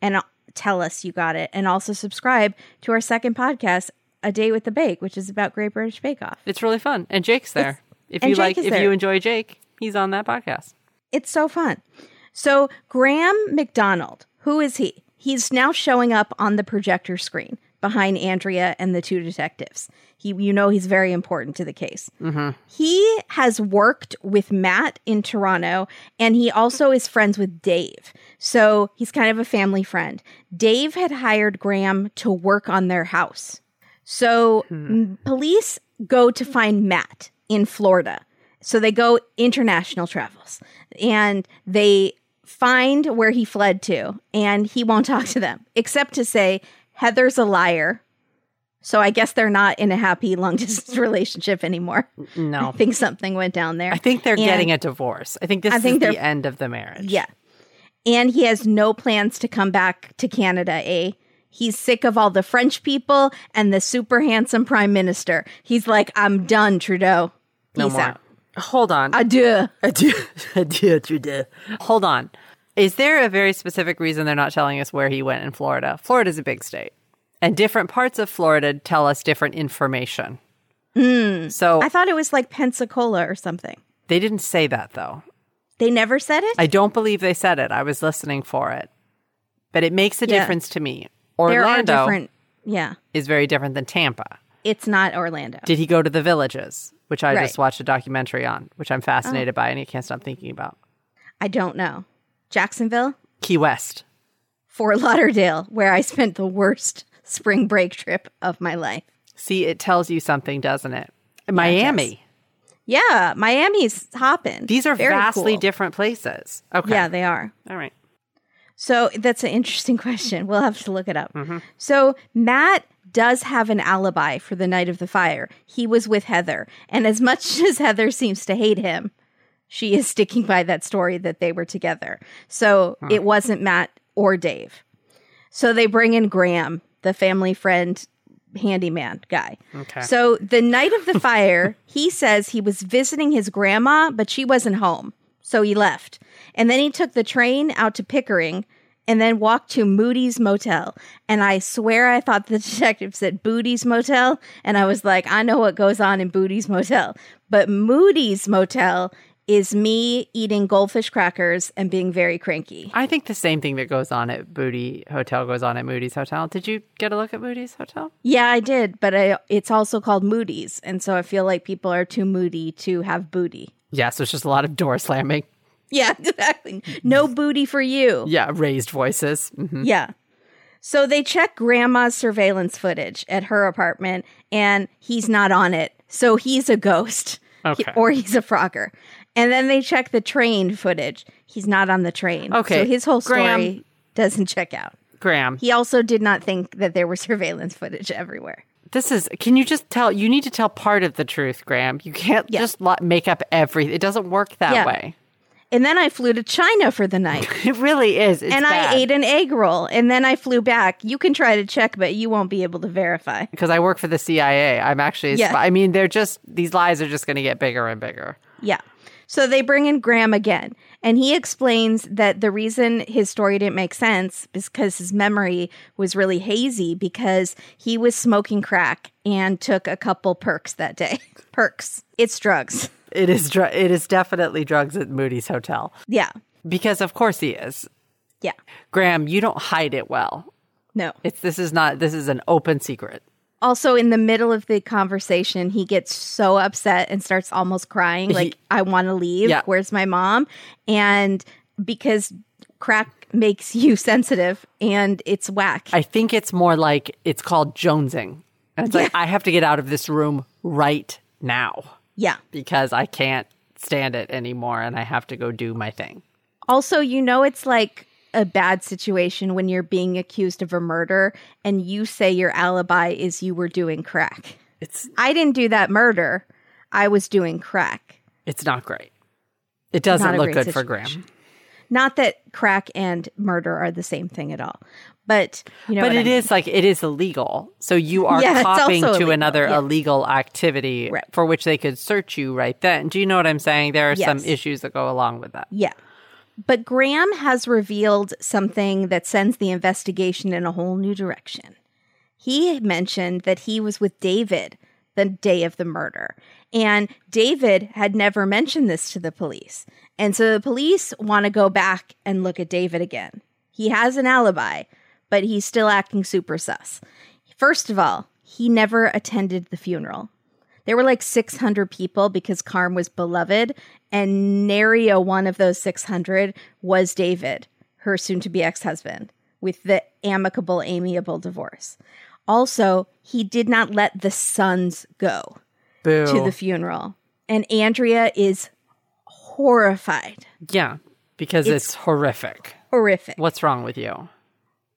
Speaker 1: and uh, tell us you got it. And also subscribe to our second podcast, A Date with the Bake, which is about Great British Bake Off.
Speaker 2: It's really fun, and Jake's there. if you
Speaker 1: Jake
Speaker 2: like, if
Speaker 1: there.
Speaker 2: you enjoy Jake, he's on that podcast.
Speaker 1: It's so fun. So, Graham McDonald, who is he? He's now showing up on the projector screen behind Andrea and the two detectives. He, you know, he's very important to the case. Mm-hmm. He has worked with Matt in Toronto, and he also is friends with Dave. So he's kind of a family friend. Dave had hired Graham to work on their house. So m- police go to find Matt in Florida. So they go international travels and they find where he fled to, and he won't talk to them except to say Heather's a liar. So I guess they're not in a happy long distance relationship anymore.
Speaker 2: No,
Speaker 1: I think something went down there.
Speaker 2: I think they're
Speaker 1: And-
Speaker 2: getting a divorce. I think this
Speaker 1: I think
Speaker 2: is the end of the marriage.
Speaker 1: Yeah. And he has no plans to come back to Canada, eh? He's sick of all the French people and the super handsome prime minister. He's like, I'm done, Trudeau.
Speaker 2: no more.
Speaker 1: out.
Speaker 2: Hold on.
Speaker 1: Adieu.
Speaker 2: Adieu, adieu, Trudeau. Hold on. Is there a very specific reason they're not telling us where he went in Florida? Florida's a big state, and different parts of Florida tell us different information. Hmm. So
Speaker 1: I thought it was like Pensacola or something.
Speaker 2: they didn't say that though.
Speaker 1: They never said it?
Speaker 2: I don't believe they said it. I was listening for it, but it makes a
Speaker 1: Yeah.
Speaker 2: difference to me.
Speaker 1: There are
Speaker 2: Orlando
Speaker 1: different. Yeah.
Speaker 2: is very different than Tampa.
Speaker 1: It's not Orlando.
Speaker 2: Did he go to the villages, which I
Speaker 1: Right. Oh.
Speaker 2: just watched a documentary on, which I'm fascinated oh. by, and I can't stop thinking about?
Speaker 1: I don't know. Jacksonville?
Speaker 2: Key West.
Speaker 1: Fort Lauderdale, where I spent the worst spring break trip of my life.
Speaker 2: See, it tells you something, doesn't it? Miami.
Speaker 1: Yeah, Miami's hopping.
Speaker 2: These are
Speaker 1: Very
Speaker 2: vastly
Speaker 1: cool.
Speaker 2: different places. Okay.
Speaker 1: Yeah, they are.
Speaker 2: All right.
Speaker 1: So that's an interesting question. We'll have to look it up.
Speaker 2: Mm-hmm.
Speaker 1: So Matt does have an alibi for the night of the fire. He was with Heather. And as much as Heather seems to hate him, she is sticking by that story that they were together. So it wasn't Matt or Dave. So they bring in Graham, the family friend handyman guy.
Speaker 2: Okay.
Speaker 1: So the night of the fire, he says he was visiting his grandma, but she wasn't home. So he left. And then he took the train out to Pickering and then walked to Moody's Motel. And I swear I thought the detective said Booty's Motel. And I was like, I know what goes on in Booty's Motel. But Moody's Motel is me eating goldfish crackers and being very cranky.
Speaker 2: I think the same thing that goes on at Booty Hotel goes on at Moody's Hotel. Did you get a look at Moody's Hotel?
Speaker 1: Yeah, I did, but I, it's also called Moody's. And so I feel like people are too moody to have booty.
Speaker 2: Yeah, so it's just a lot of door slamming.
Speaker 1: Yeah, exactly. No booty for you.
Speaker 2: Yeah, raised voices. Mhm.
Speaker 1: Yeah. So they check grandma's surveillance footage at her apartment and he's not on it. So he's a ghost.
Speaker 2: Okay.
Speaker 1: or he's a frogger. And then they check the train footage. He's not on the train.
Speaker 2: Okay,
Speaker 1: So his whole story
Speaker 2: Graham.
Speaker 1: doesn't check out.
Speaker 2: Graham,
Speaker 1: He also did not think that there was surveillance footage everywhere.
Speaker 2: this is. Can you just tell? You need to tell part of the truth, Graham. You can't
Speaker 1: Yeah.
Speaker 2: just make up everything. It doesn't work that
Speaker 1: Yeah.
Speaker 2: way.
Speaker 1: And then I flew to China for the night.
Speaker 2: It really is. It's
Speaker 1: and
Speaker 2: bad.
Speaker 1: I ate an egg roll and then I flew back. You can try to check, but you won't be able to verify.
Speaker 2: because I work for the CIA. I'm actually.
Speaker 1: Yeah.
Speaker 2: spy. I mean, they're just these lies are just going to get bigger and bigger.
Speaker 1: Yeah. So they bring in Graham again, and he explains that the reason his story didn't make sense is because his memory was really hazy because he was smoking crack and took a couple perks that day. perks. It's drugs.
Speaker 2: It is. Dr- it is definitely drugs at Moody's Hotel
Speaker 1: Yeah.
Speaker 2: because, of course, he is.
Speaker 1: Yeah.
Speaker 2: Graham, you don't hide it well.
Speaker 1: No.
Speaker 2: It's this is not. This is an open secret.
Speaker 1: Also, in the middle of the conversation, he gets so upset and starts almost crying, like, I want to leave.
Speaker 2: Yeah.
Speaker 1: Where's my mom? And because crack makes you sensitive and it's whack.
Speaker 2: I think it's more like it's called jonesing. And it's like I have to get out of this room right now
Speaker 1: yeah.
Speaker 2: because I can't stand it anymore and I have to go do my thing.
Speaker 1: Also, you know, it's like a bad situation when you're being accused of a murder and you say your alibi is you were doing crack.
Speaker 2: It's
Speaker 1: I didn't do that murder. I was doing crack.
Speaker 2: it's not great. It doesn't look good for Graham.
Speaker 1: Not that crack and murder are the same thing at all, but you know,
Speaker 2: but
Speaker 1: what I
Speaker 2: it is
Speaker 1: mean.
Speaker 2: like it is illegal. So you are
Speaker 1: Yeah, also
Speaker 2: to
Speaker 1: illegal,
Speaker 2: another
Speaker 1: yeah.
Speaker 2: illegal activity
Speaker 1: Right.
Speaker 2: for which they could search you right then. Do you know what I'm saying? There are some issues that go along with that.
Speaker 1: Yeah. But Graham has revealed something that sends the investigation in a whole new direction. He mentioned that he was with David the day of the murder. And David had never mentioned this to the police. And so the police want to go back and look at David again. He has an alibi, but he's still acting super sus. First of all, he never attended the funeral. There were like 600 people because Carm was beloved, and nary a one of those 600 was David, her soon to be ex husband, with the amicable, amiable divorce. Also, he did not let the sons go
Speaker 2: Boo.
Speaker 1: to the funeral. And Andrea is horrified,
Speaker 2: yeah, because it's, horrific.
Speaker 1: horrific.
Speaker 2: What's wrong with you?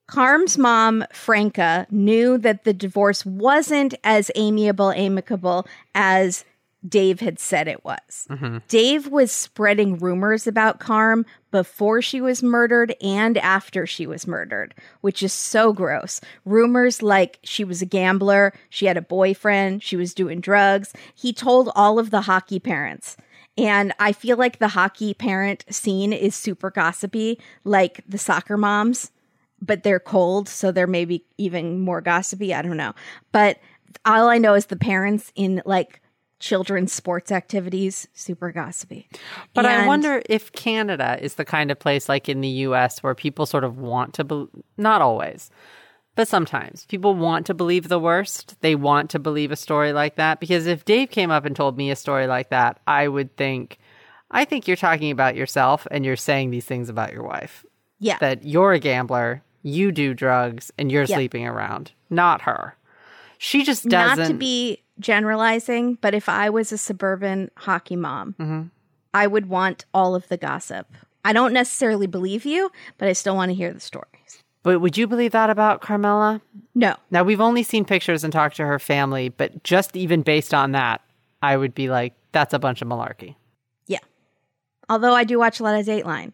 Speaker 1: Carm's mom, Franca, knew that the divorce wasn't as amiable, amicable as Dave had said it was. Mm-hmm. Dave was spreading rumors about Carm before she was murdered and after she was murdered, which is so gross. Rumors like she was a gambler, she had a boyfriend, she was doing drugs. He told all of the hockey parents. And I feel like the hockey parent scene is super gossipy, like the soccer moms but they're cold, so they're maybe even more gossipy. I don't know. But all I know is the parents in like children's sports activities, super gossipy.
Speaker 2: But I wonder if Canada is the kind of place like in the US where people sort of want to, be- not always, but sometimes people want to believe the worst. They want to believe a story like that. Because if Dave came up and told me a story like that, I would think, I think you're talking about yourself and you're saying these things about your wife.
Speaker 1: Yeah.
Speaker 2: That you're a gambler, you do drugs, and you're
Speaker 1: Yeah.
Speaker 2: sleeping around, not her. She just doesn't.
Speaker 1: Not to be generalizing, but if I was a suburban hockey mom,
Speaker 2: Mm-hmm.
Speaker 1: I would want all of the gossip. I don't necessarily believe you, but I still want to hear the stories.
Speaker 2: but would you believe that about Carmela?
Speaker 1: No.
Speaker 2: Now we've only seen pictures and talked to her family, but just even based on that, I would be like, that's a bunch of malarkey.
Speaker 1: Yeah. Although I do watch a lot of Dateline,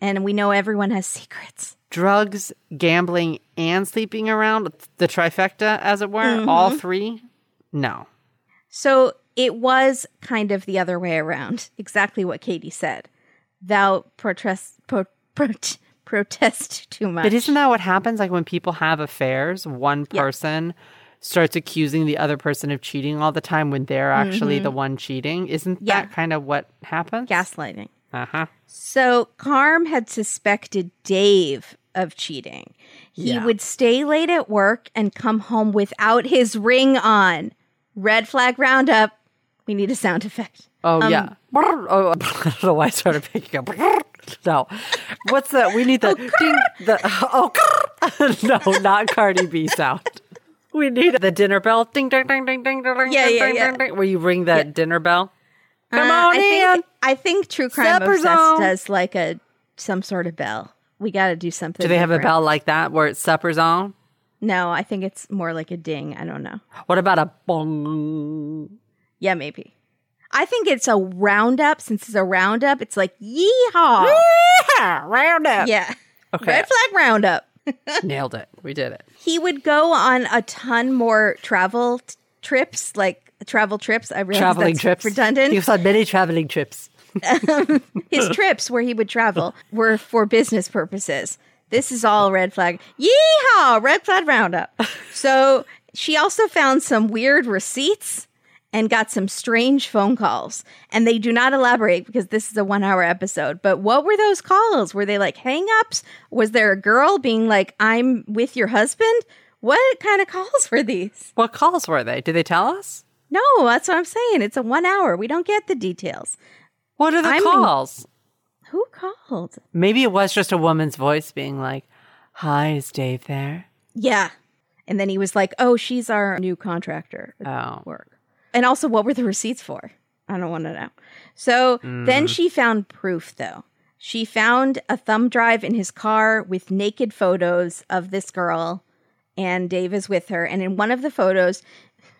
Speaker 1: and we know everyone has secrets.
Speaker 2: Drugs, gambling, and sleeping around, the trifecta, as it were, all three? No.
Speaker 1: So it was kind of the other way around, exactly what Katie said. Thou protest, pro, pro, protest too much.
Speaker 2: But isn't that what happens? Like when people have affairs, one person starts accusing the other person of cheating all the time when they're actually the one cheating. Isn't
Speaker 1: Mm-hmm. Yeah.
Speaker 2: that kind of what happens?
Speaker 1: gaslighting?
Speaker 2: Uh huh.
Speaker 1: So Carm had suspected Dave of cheating. He
Speaker 2: Yeah.
Speaker 1: would stay late at work and come home without his ring on. Red flag roundup. We need a sound effect.
Speaker 2: Oh
Speaker 1: Um,
Speaker 2: yeah. Oh, I don't know why I started picking up. No, what's that? We need the ding. The oh, no, not Cardi B sound. We need the dinner bell. Ding ding ding ding ding ding.
Speaker 1: Yeah,
Speaker 2: ding,
Speaker 1: yeah,
Speaker 2: ding,
Speaker 1: yeah.
Speaker 2: ding, ding, Where you ring that dinner bell. Come
Speaker 1: Uh,
Speaker 2: on
Speaker 1: I
Speaker 2: in.
Speaker 1: think, I think True Crime
Speaker 2: Supper
Speaker 1: Obsessed
Speaker 2: zone.
Speaker 1: does like a some sort of bell. We got to do something.
Speaker 2: Do they have a bell like that where it's supper's on?
Speaker 1: No, I think it's more like a ding. I don't know.
Speaker 2: What about a bong?
Speaker 1: Yeah, maybe. I think it's a roundup. Since it's a roundup, it's like yeehaw.
Speaker 2: Yeah, round up.
Speaker 1: yeah.
Speaker 2: Okay.
Speaker 1: Red flag roundup.
Speaker 2: Nailed it. We did it.
Speaker 1: He would go on a ton more travel t- trips, like travel trips. I realize
Speaker 2: Traveling trips.
Speaker 1: redundant.
Speaker 2: He was on many traveling trips.
Speaker 1: His trips where he would travel were for business purposes. This is all red flag. Yeehaw! Red flag roundup. So she also found some weird receipts and got some strange phone calls. And they do not elaborate because this is a one hour episode. But what were those calls? Were they like hang ups? Was there a girl being like, I'm with your husband? What kind of calls were these?
Speaker 2: What calls were they? Did they tell us?
Speaker 1: No, that's what I'm saying. It's a one hour. We don't get the details.
Speaker 2: What are the
Speaker 1: I'm-
Speaker 2: calls?
Speaker 1: Who called?
Speaker 2: Maybe it was just a woman's voice being like, Hi, is Dave there?
Speaker 1: Yeah. And then he was like, oh, she's our new contractor at
Speaker 2: Oh.
Speaker 1: work. And also, what were the receipts for? I don't want to know. So then mm. she found proof, though. She found a thumb drive in his car with naked photos of this girl, and Dave is with her. And in one of the photos,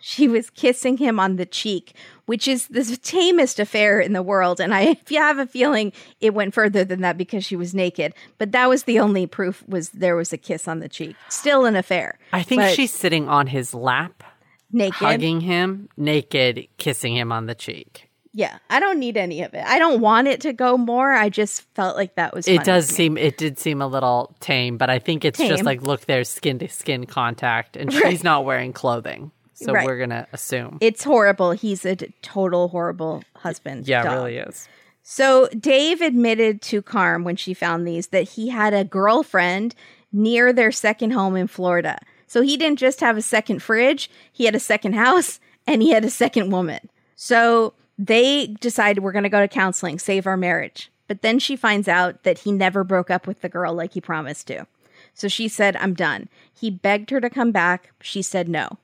Speaker 1: she was kissing him on the cheek, which is the tamest affair in the world. And I, if you have a feeling, it went further than that because she was naked. But that was the only proof was there was a kiss on the cheek. Still an affair.
Speaker 2: I think she's sitting on his lap,
Speaker 1: naked.
Speaker 2: hugging him, naked, kissing him on the cheek.
Speaker 1: Yeah, I don't need any of it. I don't want it to go more. I just felt like that was.
Speaker 2: It does seem it did seem a little tame, but I think it's just like look, there's skin to skin contact, and
Speaker 1: Right.
Speaker 2: she's not wearing clothing, so
Speaker 1: Right.
Speaker 2: we're gonna assume.
Speaker 1: It's horrible. He's a total horrible husband.
Speaker 2: yeah,
Speaker 1: dog.
Speaker 2: really is.
Speaker 1: So Dave admitted to Carm when she found these that he had a girlfriend near their second home in Florida. So he didn't just have a second fridge, he had a second house and he had a second woman. So they decided we're going to go to counseling, save our marriage. But then she finds out that he never broke up with the girl like he promised to. So she said, I'm done. He begged her to come back. She said no.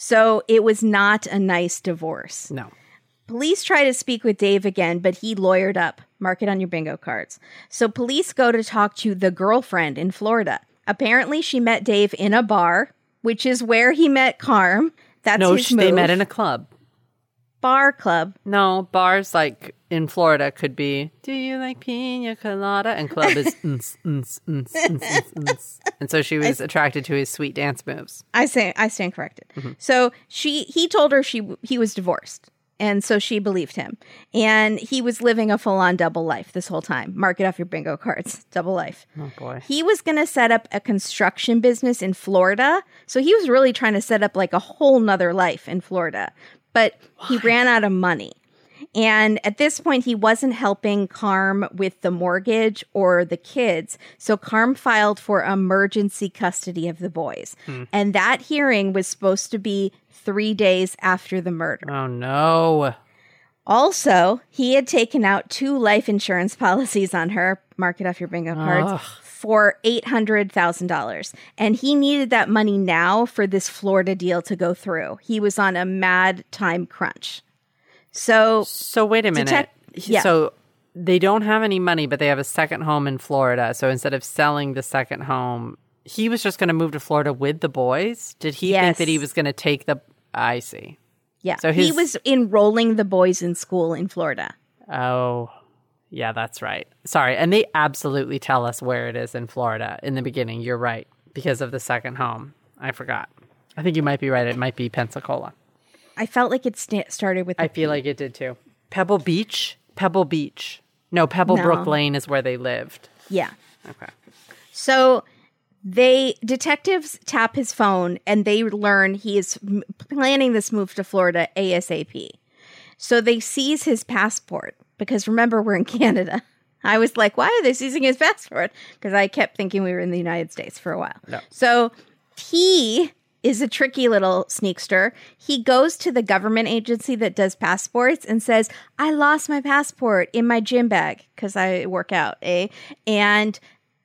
Speaker 1: So it was not a nice divorce.
Speaker 2: No.
Speaker 1: Police try to speak with Dave again, but he lawyered up. Mark it on your bingo cards. So police go to talk to the girlfriend in Florida. Apparently, she met Dave in a bar, which is where he met Carm. That's
Speaker 2: No,
Speaker 1: his
Speaker 2: sh- they met in a club.
Speaker 1: Bar club.
Speaker 2: No, bars like in Florida could be, do you like pina colada? And club is, and so she was attracted to his sweet dance moves.
Speaker 1: I say I stand corrected.
Speaker 2: Mm-hmm.
Speaker 1: So she he told her she he was divorced. And so she believed him. And he was living a full on double life this whole time. Mark it off your bingo cards. Double life.
Speaker 2: Oh boy.
Speaker 1: He was going to set up a construction business in Florida. So he was really trying to set up like a whole nother life in Florida. But he ran out of money. And at this point, he wasn't helping Carm with the mortgage or the kids. So Carm filed for emergency custody of the boys. Hmm. And that hearing was supposed to be three days after the murder.
Speaker 2: Oh no.
Speaker 1: Also, he had taken out two life insurance policies on her, mark it off your bingo cards,
Speaker 2: Ugh.
Speaker 1: For $800,000. And he needed that money now for this Florida deal to go through. He was on a mad time crunch. So,
Speaker 2: So wait a minute.
Speaker 1: Yeah.
Speaker 2: So they don't have any money, but they have a second home in Florida. So instead of selling the second home, he was just going to move to Florida with the boys. Did he think that he was going to take the? I see.
Speaker 1: yeah,
Speaker 2: So
Speaker 1: he was enrolling the boys in school in Florida.
Speaker 2: Oh, yeah, that's right. Sorry, and they absolutely tell us where it is in Florida in the beginning. You're right because of the second home. I forgot. I think you might be right. It might be Pensacola.
Speaker 1: I felt like it sta- started with.
Speaker 2: I
Speaker 1: a
Speaker 2: feel like it did too. Pebble Beach. Pebble Beach. No, Pebblebrook
Speaker 1: No.
Speaker 2: Lane is where they lived.
Speaker 1: yeah.
Speaker 2: Okay.
Speaker 1: So they detectives tap his phone and they learn he is m- planning this move to Florida ASAP. So they seize his passport because remember we're in Canada. I was like, why are they seizing his passport? Because I kept thinking we were in the United States for a while.
Speaker 2: No.
Speaker 1: So he is a tricky little sneakster. He goes to the government agency that does passports and says, I lost my passport in my gym bag because I work out, eh? And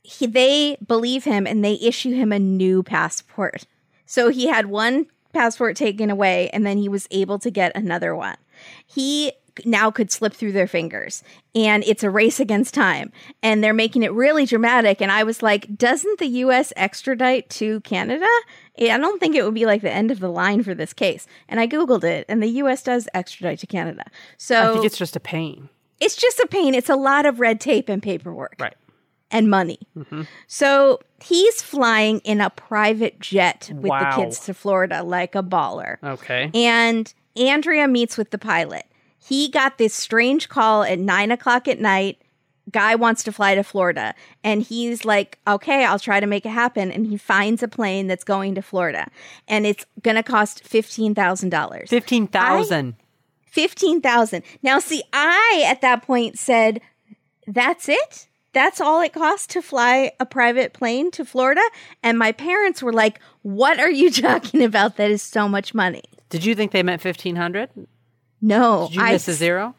Speaker 1: he, they believe him and they issue him a new passport. So he had one passport taken away and then he was able to get another one. He now could slip through their fingers and it's a race against time and they're making it really dramatic and I was like doesn't the US extradite to Canada? I don't think it would be like the end of the line for this case. And I googled it and the US does extradite to Canada. So
Speaker 2: I think it's just a pain.
Speaker 1: it's just a pain. It's a lot of red tape and paperwork
Speaker 2: Right.
Speaker 1: and money. Mm-hmm. So he's flying in a private jet with
Speaker 2: Wow.
Speaker 1: the kids to Florida like a baller.
Speaker 2: Okay.
Speaker 1: And Andrea meets with the pilot. He got this strange call at nine o'clock at night. Guy wants to fly to Florida. And he's like, okay, I'll try to make it happen. And he finds a plane that's going to Florida. And it's going to cost $15,000.
Speaker 2: 15,000.
Speaker 1: 15,000. Now, see, I at that point said, that's it? that's all it costs to fly a private plane to Florida. And my parents were like, What are you talking about? That is so much money.
Speaker 2: Did you think they meant 1500?
Speaker 1: No,
Speaker 2: Did you
Speaker 1: I
Speaker 2: miss a zero?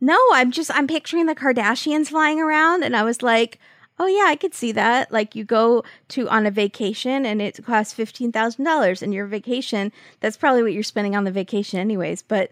Speaker 1: No, I'm just I'm picturing the Kardashians flying around and I was like, "Oh yeah, I could see that." Like you go to on a vacation and it costs $15,000 and your vacation, that's probably what you're spending on the vacation anyways, but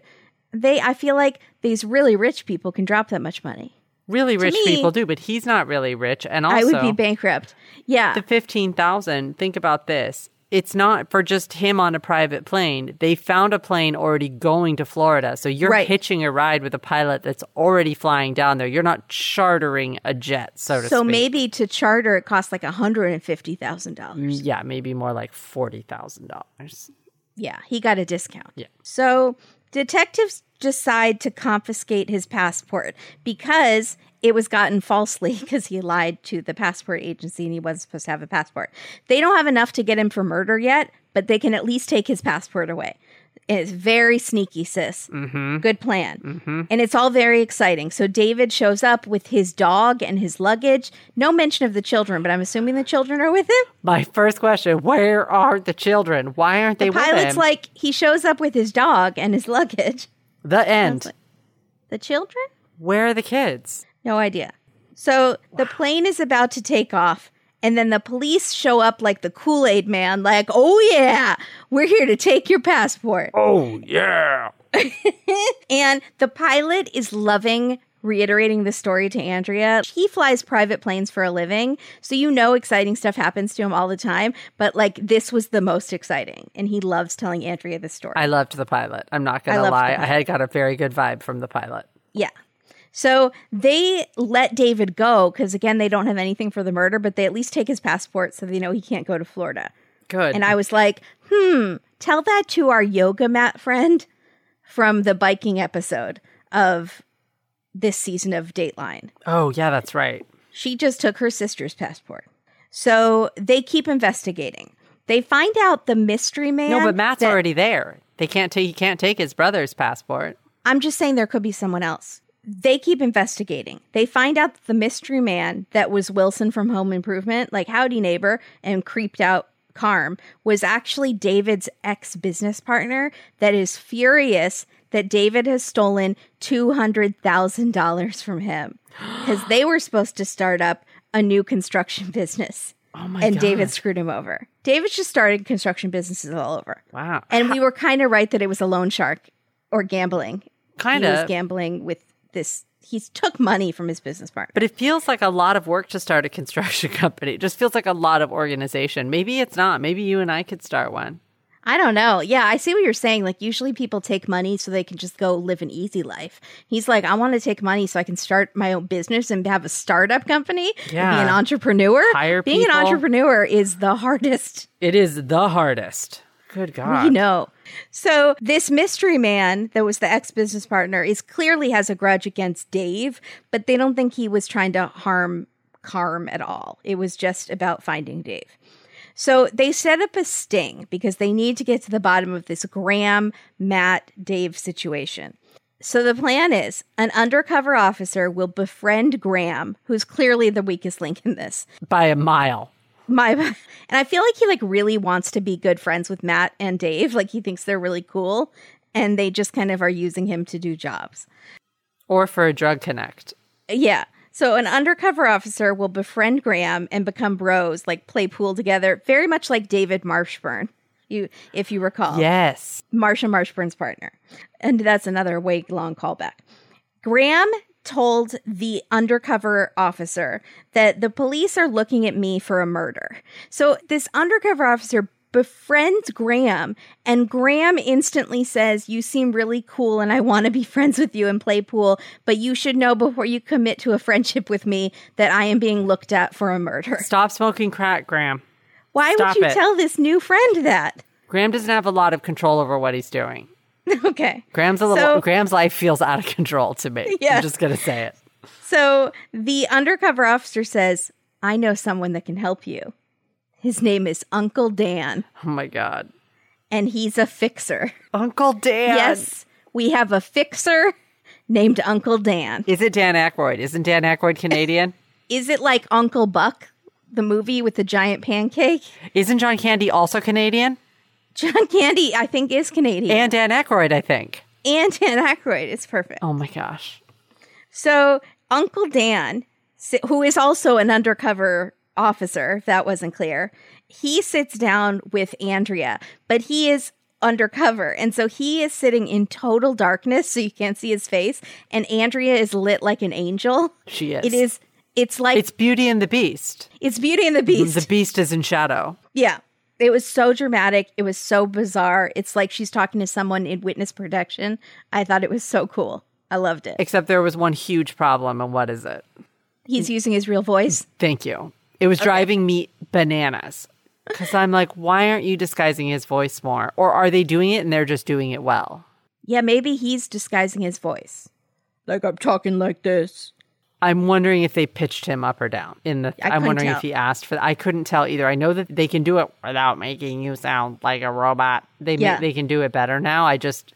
Speaker 1: they I feel like these really rich people can drop that much money.
Speaker 2: Really rich
Speaker 1: me-
Speaker 2: people do, but he's not really rich. And also,
Speaker 1: I would be bankrupt. Yeah.
Speaker 2: the 15,000, think about this. It's not for just him on a private plane. They found a plane already going to Florida. So you're
Speaker 1: Right.
Speaker 2: hitching a ride with a pilot that's already flying down there. You're not chartering a jet, so to
Speaker 1: so
Speaker 2: speak.
Speaker 1: maybe to charter it costs like $150,000.
Speaker 2: Mm, yeah, maybe more like $40,000.
Speaker 1: Yeah, he got a discount.
Speaker 2: Yeah.
Speaker 1: So detectives decide to confiscate his passport because it was gotten falsely because he lied to the passport agency and he wasn't supposed to have a passport. They don't have enough to get him for murder yet, but they can at least take his passport away. It's very sneaky, sis. Mm-hmm. Good plan. Mm-hmm. And it's all very exciting. So David shows up with his dog and his luggage. No mention of the children, but I'm assuming the children are with him.
Speaker 2: My first question Where are the children? Why aren't they
Speaker 1: The pilot's
Speaker 2: with him?
Speaker 1: like, he shows up with his dog and his luggage.
Speaker 2: the end.
Speaker 1: like- The children?
Speaker 2: Where are the kids?
Speaker 1: No idea. So the plane is about to take off, and then the police show up like the Kool Aid man, like, oh yeah, we're here to take your passport.
Speaker 2: Oh, yeah.
Speaker 1: And the pilot is loving reiterating the story to Andrea. He flies private planes for a living, so you know exciting stuff happens to him all the time, but like this was the most exciting, and he loves telling Andrea this story.
Speaker 2: I loved the pilot. I'm not going to lie. I had got a very good vibe from the pilot.
Speaker 1: Yeah. So they let David go because, again, they don't have anything for the murder, but they at least take his passport so they know he can't go to Florida.
Speaker 2: Good.
Speaker 1: And I was like, hmm, tell that to our yoga mat friend from the biking episode of this season of Dateline.
Speaker 2: oh, yeah, that's right.
Speaker 1: She just took her sister's passport. So they keep investigating. They find out the mystery man.
Speaker 2: No, but Matt's
Speaker 1: that-
Speaker 2: already there. They can't take. He can't take his brother's passport.
Speaker 1: I'm just saying there could be someone else. They keep investigating. They find out the mystery man that was Wilson from Home Improvement, like Howdy Neighbor, and creeped out Carm, was actually David's ex business partner that is furious that David has stolen $200,000 from him because they were supposed to start up a new construction business.
Speaker 2: Oh my
Speaker 1: and
Speaker 2: god!
Speaker 1: David screwed him over. David's just started construction businesses all over.
Speaker 2: Wow.
Speaker 1: And we were kind of right that it was a loan shark or gambling.
Speaker 2: Kind
Speaker 1: he was
Speaker 2: of.
Speaker 1: gambling with this. He took money from his business partner.
Speaker 2: But it feels like a lot of work to start a construction company. It just feels like a lot of organization. Maybe it's not. Maybe you and I could start one.
Speaker 1: I don't know. Yeah, I see what you're saying. Like usually people take money so they can just go live an easy life. He's like, I want to take money so I can start my own business and have a startup company. and
Speaker 2: Yeah.
Speaker 1: be an entrepreneur.
Speaker 2: Hire
Speaker 1: Being an entrepreneur is the hardest.
Speaker 2: It is the hardest. Good God.
Speaker 1: You know. So this mystery man that was the ex business partner is clearly has a grudge against Dave, but they don't think he was trying to harm Carm at all. It was just about finding Dave. So they set up a sting because they need to get to the bottom of this Graham, Matt, Dave situation. So the plan is an undercover officer will befriend Graham, who's clearly the weakest link in this
Speaker 2: By a mile.
Speaker 1: My and I feel like he like really wants to be good friends with Matt and Dave. Like he thinks they're really cool and they just kind of are using him to do jobs.
Speaker 2: Or for a drug connect.
Speaker 1: Yeah. So an undercover officer will befriend Graham and become bros, like play pool together, very much like David Marshburn. You if you recall.
Speaker 2: Yes.
Speaker 1: Marsha Marshburn's partner. And that's another way long callback. Graham told the undercover officer that the police are looking at me for a murder. So this undercover officer befriends Graham, and Graham instantly says, You seem really cool, and I want to be friends with you and play pool, but you should know before you commit to a friendship with me that I am being looked at for a murder.
Speaker 2: Stop smoking crack, Graham.
Speaker 1: Why
Speaker 2: Stop
Speaker 1: would you
Speaker 2: it.
Speaker 1: tell this new friend that?
Speaker 2: Graham doesn't have a lot of control over what he's doing.
Speaker 1: okay.
Speaker 2: Graham's a little
Speaker 1: So-
Speaker 2: Graham's life feels out of control to me.
Speaker 1: Yeah.
Speaker 2: I'm just gonna say it.
Speaker 1: So the undercover officer says, I know someone that can help you. His name is Uncle Dan,
Speaker 2: Oh my god.
Speaker 1: and he's a fixer.
Speaker 2: Uncle Dan.
Speaker 1: Yes, we have a fixer named Uncle Dan.
Speaker 2: Is it Dan Aykroyd? Isn't Dan Aykroyd Canadian?
Speaker 1: Is it like Uncle Buck, the movie with the giant pancake?
Speaker 2: Isn't John Candy also Canadian?
Speaker 1: John Candy, I think, is Canadian.
Speaker 2: And Dan Aykroyd, I think.
Speaker 1: And Dan Aykroyd is perfect.
Speaker 2: Oh my gosh.
Speaker 1: So Uncle Dan, who is also an undercover officer, if that wasn't clear, he sits down with Andrea, but he is undercover. And so he is sitting in total darkness, so you can't see his face. And Andrea is lit like an angel.
Speaker 2: She is.
Speaker 1: It is, it's like,
Speaker 2: It's Beauty and the Beast.
Speaker 1: it's Beauty and the Beast.
Speaker 2: The Beast is in shadow.
Speaker 1: Yeah. It was so dramatic. It was so bizarre. It's like she's talking to someone in witness protection. I thought it was so cool. I loved it.
Speaker 2: Except there was one huge problem, and what is it?
Speaker 1: He's using his real voice.
Speaker 2: Thank you. It was driving me bananas. Because I'm like, why aren't you disguising his voice more? Or are they doing it and they're just doing it well?
Speaker 1: Yeah, maybe he's disguising his voice. Like I'm talking like this.
Speaker 2: I'm wondering if they pitched him up or down in the.
Speaker 1: I
Speaker 2: I'm wondering
Speaker 1: tell.
Speaker 2: if he asked for. I couldn't tell either. I know that they can do it without making you sound like a robot. They ma-
Speaker 1: Yeah.
Speaker 2: they can do it better now. I just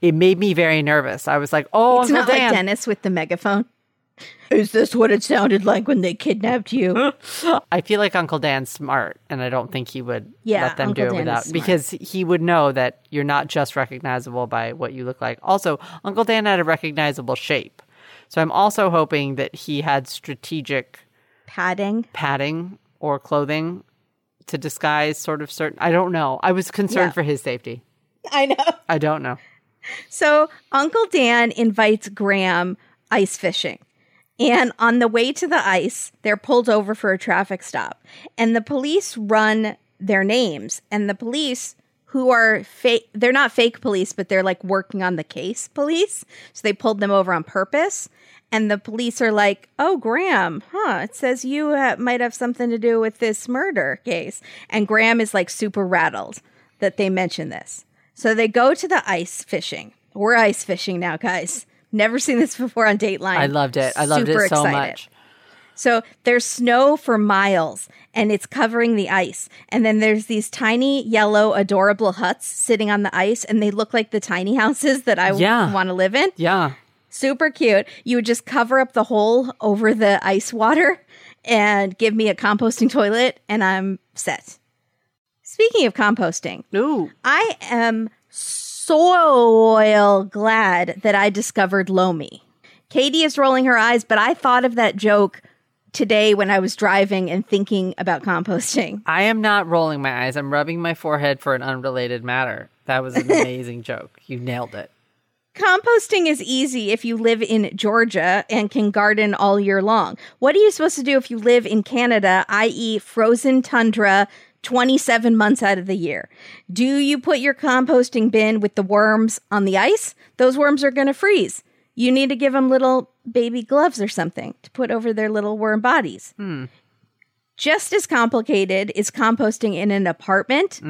Speaker 2: it made me very nervous. I was like, oh,
Speaker 1: It's
Speaker 2: Uncle
Speaker 1: not
Speaker 2: Dan.
Speaker 1: like Dennis with the megaphone. Is this what it sounded like when they kidnapped you?
Speaker 2: I feel like Uncle Dan's smart, and I don't think he would
Speaker 1: Yeah,
Speaker 2: let them
Speaker 1: Uncle
Speaker 2: do it
Speaker 1: Dan
Speaker 2: without because he would know that you're not just recognizable by what you look like. Also, Uncle Dan had a recognizable shape, so I'm also hoping that he had strategic
Speaker 1: Padding.
Speaker 2: padding or clothing to disguise sort of certain. I don't know. I was concerned
Speaker 1: Yeah.
Speaker 2: for his safety.
Speaker 1: I know.
Speaker 2: I don't know.
Speaker 1: So Uncle Dan invites Graham ice fishing. And on the way to the ice, they're pulled over for a traffic stop. And the police run their names. And the police, who are fake, they're not fake police, but they're like working on the case police. So they pulled them over on purpose. And the police are like, oh, Graham, huh? It says you uh, might have something to do with this murder case. And Graham is like super rattled that they mention this. So they go to the ice fishing. We're ice fishing now, guys. Never seen this before on Dateline.
Speaker 2: I loved it. I loved
Speaker 1: Super
Speaker 2: it so
Speaker 1: excited.
Speaker 2: much.
Speaker 1: So there's snow for miles and it's covering the ice. And then there's these tiny yellow adorable huts sitting on the ice and they look like the tiny houses that I
Speaker 2: Yeah.
Speaker 1: want to live in.
Speaker 2: Yeah.
Speaker 1: Super cute. You would just cover up the hole over the ice water and give me a composting toilet and I'm set. Speaking of composting,
Speaker 2: Ooh.
Speaker 1: I am soil glad that I discovered Lomi. Katie is rolling her eyes, but I thought of that joke today when I was driving and thinking about composting.
Speaker 2: I am not rolling my eyes. I'm rubbing my forehead for an unrelated matter. That was an amazing joke. You nailed it.
Speaker 1: Composting is easy if you live in Georgia and can garden all year long. What are you supposed to do if you live in Canada, i.e., frozen tundra, 27 months out of the year? Do you put your composting bin with the worms on the ice? Those worms are going to freeze. You need to give them little baby gloves or something to put over their little worm bodies. Just as complicated is composting in an apartment.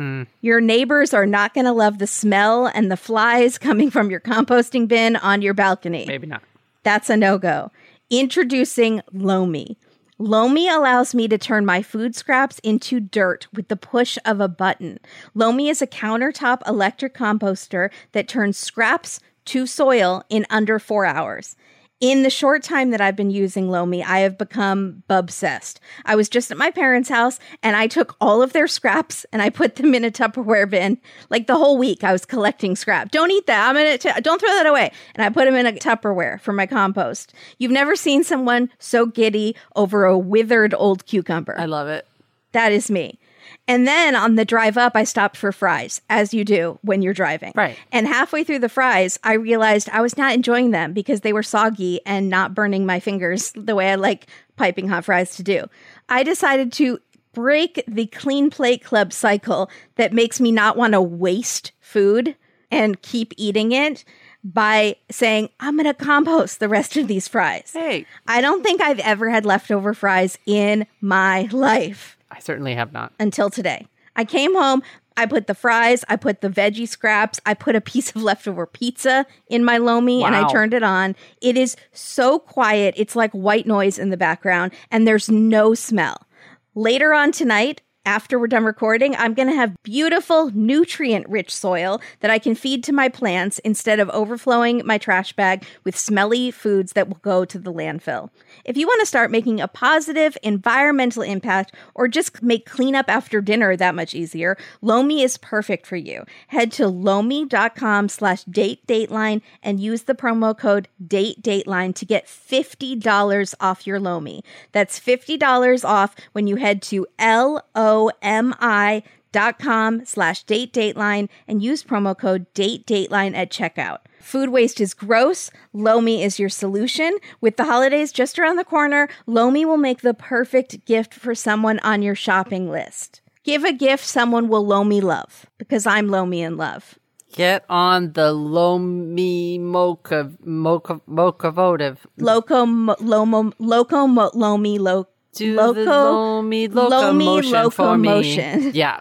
Speaker 1: Your neighbors are not going to love the smell and the flies coming from your composting bin on your balcony.
Speaker 2: Maybe not.
Speaker 1: That's a no go. Introducing Lomi. Lomi allows me to turn my food scraps into dirt with the push of a button. Lomi is a countertop electric composter that turns scraps to soil in under four hours. In the short time that I've been using Lomi, I have become obsessed. I was just at my parents' house and I took all of their scraps and I put them in a Tupperware bin. Like the whole week, I was collecting scrap. Don't eat that. I'm gonna t- don't throw that away. And I put them in a Tupperware for my compost. You've never seen someone so giddy over a withered old cucumber.
Speaker 2: I love it.
Speaker 1: That is me. And then on the drive up, I stopped for fries, as you do when you're driving.
Speaker 2: Right.
Speaker 1: And halfway through the fries, I realized I was not enjoying them because they were soggy and not burning my fingers the way I like piping hot fries to do. I decided to break the clean plate club cycle that makes me not want to waste food and keep eating it by saying, I'm going to compost the rest of these fries.
Speaker 2: Hey,
Speaker 1: I don't think I've ever had leftover fries in my life
Speaker 2: I certainly have not.
Speaker 1: until today. I came home, I put the fries, I put the veggie scraps, I put a piece of leftover pizza in my Lomi and I turned it on. It is so quiet, it's like white noise in the background and there's no smell. Later on tonight, after we're done recording, I'm going to have beautiful, nutrient rich soil that I can feed to my plants instead of overflowing my trash bag with smelly foods that will go to the landfill. If you want to start making a positive environmental impact or just make cleanup after dinner that much easier, Lomi is perfect for you. Head to lomi.com slash date dateline and use the promo code date dateline to get $50 off your Lomi. That's $50 off when you head to L O M I dot com slash date dateline and use promo code date dateline at checkout. Food waste is gross. Lomi is your solution. With the holidays just around the corner, Lomi will make the perfect gift for someone on your shopping list. Give a gift someone will Lomi love because I'm Lomi in love.
Speaker 2: Get on the Lomi Mocha Mocha Mocha votive.
Speaker 1: Loco mo, Lomo Loco mo, Lomi lo,
Speaker 2: Do
Speaker 1: Loco
Speaker 2: the Lomi Loco
Speaker 1: Lomi
Speaker 2: motion for me. Yeah.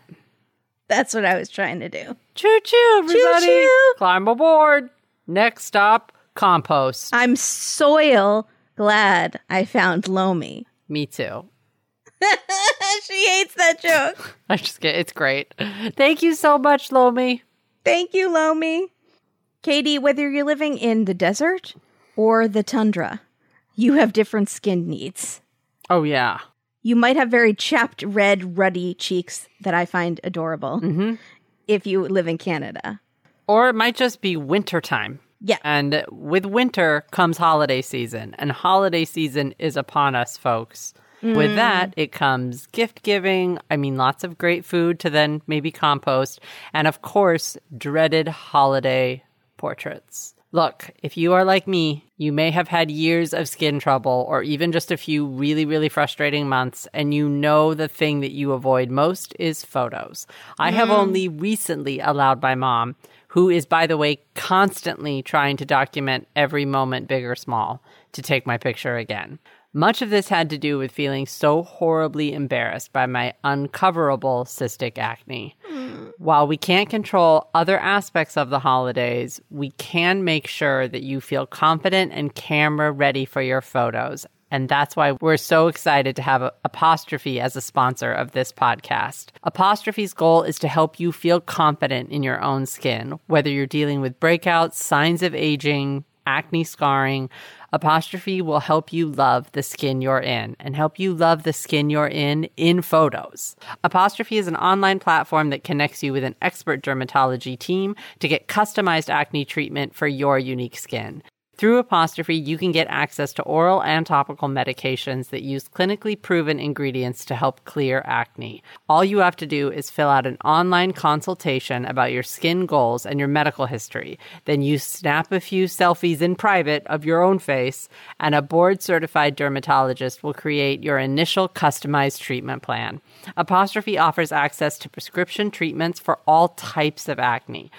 Speaker 1: That's what I was trying to do.
Speaker 2: Choo choo, everybody.
Speaker 1: Choo-choo.
Speaker 2: Climb aboard. Next stop, compost.
Speaker 1: I'm soil glad I found Lomi.
Speaker 2: Me too.
Speaker 1: she hates that joke.
Speaker 2: I just get it's great. Thank you so much, Lomi.
Speaker 1: Thank you, Lomi. Katie, whether you're living in the desert or the tundra, you have different skin needs.
Speaker 2: Oh yeah.
Speaker 1: You might have very chapped, red, ruddy cheeks that I find adorable
Speaker 2: Mm-hmm.
Speaker 1: if you live in Canada.
Speaker 2: Or it might just be wintertime.
Speaker 1: Yeah.
Speaker 2: And with winter comes holiday season, and holiday season is upon us, folks. With that, it comes gift giving. I mean, lots of great food to then maybe compost. And of course, dreaded holiday portraits. Look, if you are like me, you may have had years of skin trouble or even just a few really, really frustrating months, and you know the thing that you avoid most is photos. I have mm. only recently allowed my mom, who is, by the way, constantly trying to document every moment, big or small, to take my picture again. Much of this had to do with feeling so horribly embarrassed by my uncoverable cystic acne. While we can't control other aspects of the holidays, we can make sure that you feel confident and camera ready for your photos. And that's why we're so excited to have Apostrophe as a sponsor of this podcast. Apostrophe's goal is to help you feel confident in your own skin, whether you're dealing with breakouts, signs of aging, acne scarring. Apostrophe will help you love the skin you're in and help you love the skin you're in in photos. Apostrophe is an online platform that connects you with an expert dermatology team to get customized acne treatment for your unique skin. Through Apostrophe, you can get access to oral and topical medications that use clinically proven ingredients to help clear acne. All you have to do is fill out an online consultation about your skin goals and your medical history. Then you snap a few selfies in private of your own face, and a board certified dermatologist will create your initial customized treatment plan. Apostrophe offers access to prescription treatments for all types of acne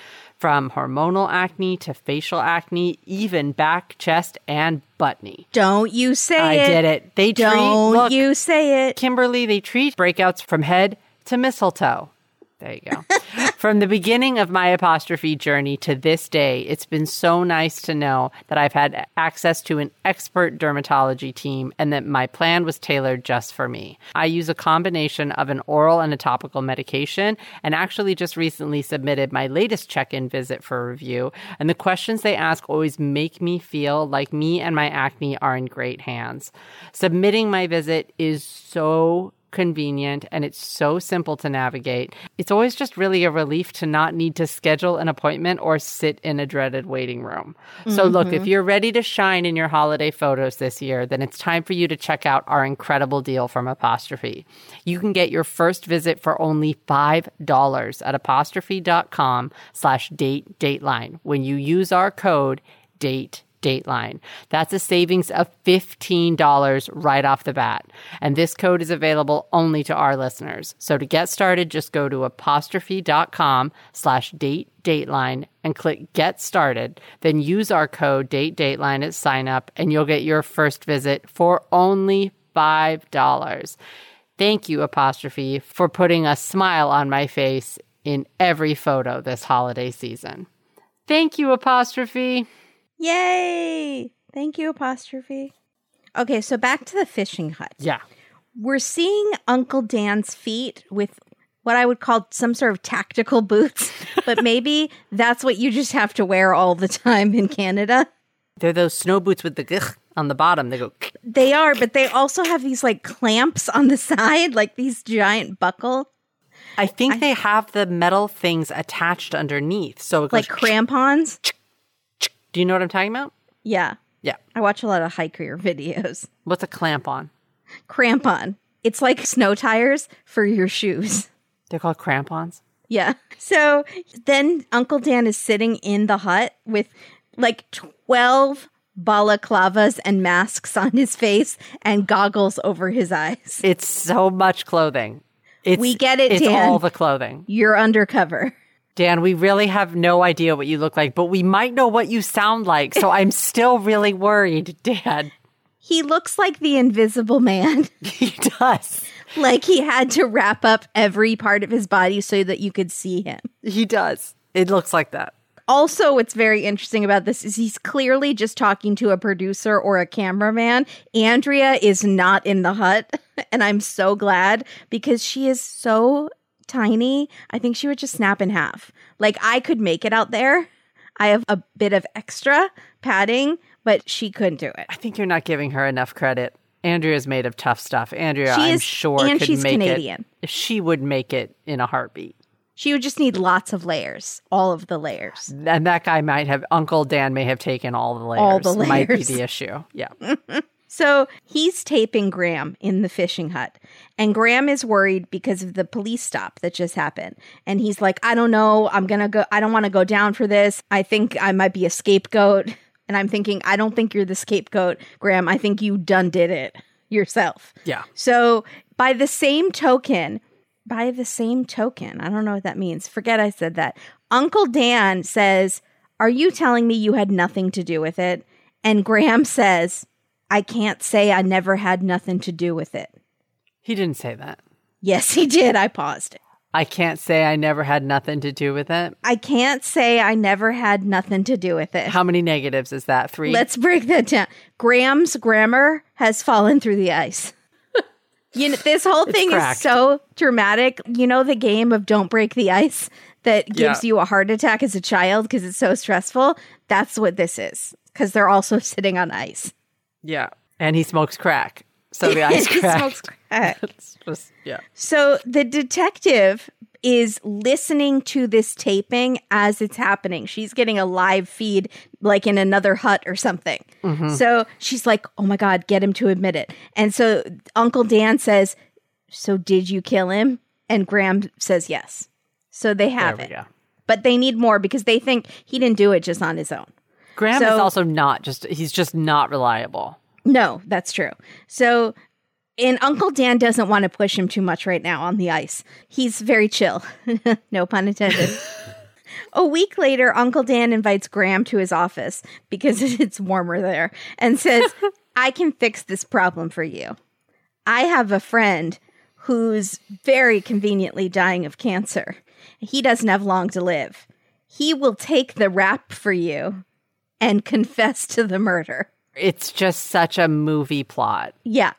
Speaker 2: from hormonal acne to facial acne, even back, chest, and butt knee.
Speaker 1: Don't you say
Speaker 2: I
Speaker 1: it.
Speaker 2: I did it. They treat,
Speaker 1: Don't
Speaker 2: look,
Speaker 1: you say it.
Speaker 2: Kimberly, they treat breakouts from head to mistletoe. There you go. From the beginning of my apostrophe journey to this day, it's been so nice to know that I've had access to an expert dermatology team and that my plan was tailored just for me. I use a combination of an oral and a topical medication and actually just recently submitted my latest check in visit for review. And the questions they ask always make me feel like me and my acne are in great hands. Submitting my visit is so convenient and it's so simple to navigate. It's always just really a relief to not need to schedule an appointment or sit in a dreaded waiting room. So, look, if mm-hmm. you're ready to shine in your holiday photos this year, then it's time for you to check out our incredible deal from Apostrophe. You can get your first visit for only $5 at apostrophe.com slash date dateline when you use our code date Dateline. That's a savings of $15 right off the bat. And this code is available only to our listeners. So to get started, just go to apostrophe.com slash date dateline and click get started. Then use our code date dateline at sign up and you'll get your first visit for only $5. Thank you, apostrophe, for putting a smile on my face in every photo this holiday season. Thank you, apostrophe.
Speaker 1: Yay! Thank you, apostrophe. Okay, so back to the fishing hut.
Speaker 2: Yeah.
Speaker 1: we're seeing Uncle Dan's feet with what I would call some sort of tactical boots, but maybe that's what you just have to wear all the time in Canada.
Speaker 2: They're those snow boots with the gh on the bottom. They go.
Speaker 1: They are, but they also have these like clamps on the side, like these giant buckle,
Speaker 2: I think they have the metal things attached underneath. So it goes
Speaker 1: like crampons.
Speaker 2: Do you know what I'm talking about?
Speaker 1: Yeah.
Speaker 2: Yeah.
Speaker 1: I watch a lot of hiker videos.
Speaker 2: What's a clamp on?
Speaker 1: Crampon. It's like snow tires for your shoes.
Speaker 2: They're called crampons.
Speaker 1: Yeah. So then Uncle Dan is sitting in the hut with like 12 balaclavas and masks on his face and goggles over his eyes.
Speaker 2: It's so much clothing. It's,
Speaker 1: We get it,
Speaker 2: It's
Speaker 1: Dan.
Speaker 2: all the clothing.
Speaker 1: You're undercover.
Speaker 2: Dan, we really have no idea what you look like, but we might know what you sound like. So I'm still really worried, Dan.
Speaker 1: He looks like the invisible man.
Speaker 2: He does.
Speaker 1: like he had to wrap up every part of his body so that you could see him.
Speaker 2: He does. It looks like that.
Speaker 1: Also, what's very interesting about this is he's clearly just talking to a producer or a cameraman. Andrea is not in the hut, and I'm so glad because she is so tiny. I think she would just snap in half. Like I could make it out there. I have a bit of extra padding, but she couldn't do it.
Speaker 2: I think you're not giving her enough credit. Andrea's made of tough stuff. Andrea,
Speaker 1: She
Speaker 2: I'm sure,
Speaker 1: and
Speaker 2: could
Speaker 1: she's
Speaker 2: make
Speaker 1: Canadian.
Speaker 2: it. She would make it in a heartbeat.
Speaker 1: She would just need lots of layers, all of the layers.
Speaker 2: And that guy might have, Uncle Dan may have taken all the layers.
Speaker 1: All the layers
Speaker 2: Might be the issue. Yeah.
Speaker 1: So he's taping Graham in the fishing hut. And Graham is worried because of the police stop that just happened. And he's like, I don't know. I'm going to go. I don't want to go down for this. I think I might be a scapegoat. And I'm thinking, I don't think you're the scapegoat, Graham. I think you done did it yourself.
Speaker 2: Yeah.
Speaker 1: So by the same token, by the same token, I don't know what that means. Forget I said that. Uncle Dan says, Are you telling me you had nothing to do with it? And Graham says, I can't say I never had nothing to do with it.
Speaker 2: He didn't say that.
Speaker 1: Yes, he did. I paused.
Speaker 2: I can't say I never had nothing to do with it.
Speaker 1: I can't say I never had nothing to do with it.
Speaker 2: How many negatives is that? Three?
Speaker 1: Let's break that down. Graham's grammar has fallen through the ice. you know, this whole thing is so dramatic. You know the game of don't break the ice that gives
Speaker 2: Yeah.
Speaker 1: you a heart attack as a child because it's so stressful. That's what this is because they're also sitting on ice.
Speaker 2: yeah. And he smokes crack. So the ice
Speaker 1: He
Speaker 2: It's just, yeah.
Speaker 1: So the detective is listening to this taping as it's happening. She's getting a live feed, like in another hut or something. Mm-hmm. So she's like, oh my God, get him to admit it. And so Uncle Dan says, So did you kill him? And Graham says yes. So they have it.
Speaker 2: go.
Speaker 1: But they need more because they think he didn't do it just on his own.
Speaker 2: Graham
Speaker 1: So-
Speaker 2: is also not just, he's just not reliable.
Speaker 1: No, that's true. So, and Uncle Dan doesn't want to push him too much right now on the ice. He's very chill. no pun intended. A week later, Uncle Dan invites Graham to his office because it's warmer there and says, I can fix this problem for you. I have a friend who's very conveniently dying of cancer. He doesn't have long to live. He will take the rap for you and confess to the murder.
Speaker 2: It's just such a movie plot.
Speaker 1: Yeah.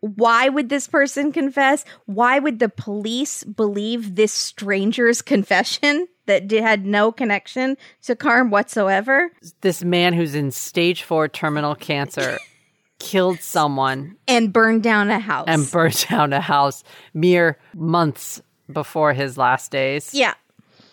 Speaker 1: Why would this person confess? Why would the police believe this stranger's confession that had no connection to Carm whatsoever
Speaker 2: This man who's in stage four terminal cancer killed someone
Speaker 1: and burned down a house?
Speaker 2: and burned down a house mere months before his last days.
Speaker 1: yeah.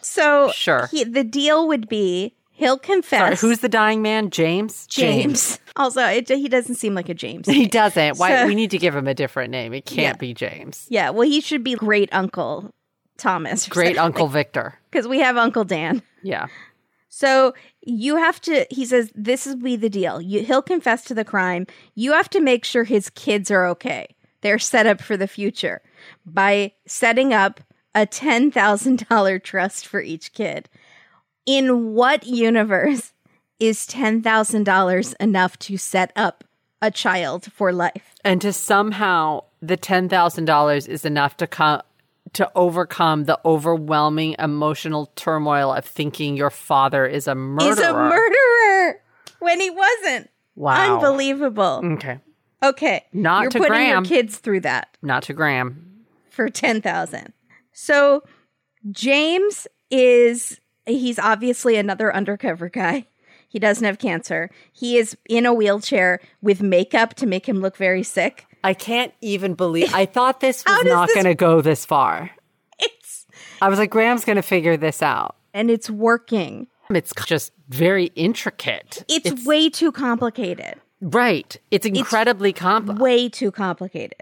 Speaker 1: So
Speaker 2: Sure.
Speaker 1: he, the deal would be he'll
Speaker 2: Sorry,
Speaker 1: confess.
Speaker 2: who's the dying man? James?
Speaker 1: James? Also, it, he doesn't seem like a James.
Speaker 2: He doesn't. Why
Speaker 1: So-
Speaker 2: we need to give him a different name. It can't
Speaker 1: Yeah.
Speaker 2: be James.
Speaker 1: yeah. Well, he should be great uncle Thomas.
Speaker 2: Great Uncle Victor.
Speaker 1: Because we have Uncle Dan.
Speaker 2: Yeah.
Speaker 1: So you have to. He says this will be the deal. You, he'll confess to the crime. You have to make sure his kids are okay. They're set up for the future by setting up a ten thousand dollar trust for each kid. In what universe is ten thousand dollars enough to set up a child for life?
Speaker 2: And to somehow the ten thousand dollars is enough to come to overcome the overwhelming emotional turmoil of thinking your father is a murderer.
Speaker 1: Is a murderer when he wasn't.
Speaker 2: Wow.
Speaker 1: Unbelievable.
Speaker 2: Okay.
Speaker 1: Okay.
Speaker 2: Not
Speaker 1: You're
Speaker 2: to
Speaker 1: putting
Speaker 2: Graham.
Speaker 1: your kids through that
Speaker 2: Not to Graham.
Speaker 1: for 10,000. So James is he's obviously another undercover guy. He doesn't have cancer. He is in a wheelchair with makeup to make him look very sick.
Speaker 2: I can't even believe. I thought this was not
Speaker 1: this-
Speaker 2: going to go this far.
Speaker 1: It's
Speaker 2: I was like, Graham's going to figure this out.
Speaker 1: and it's working.
Speaker 2: It's just very intricate.
Speaker 1: It's, way too complicated.
Speaker 2: right. It's incredibly complex.
Speaker 1: Way too complicated.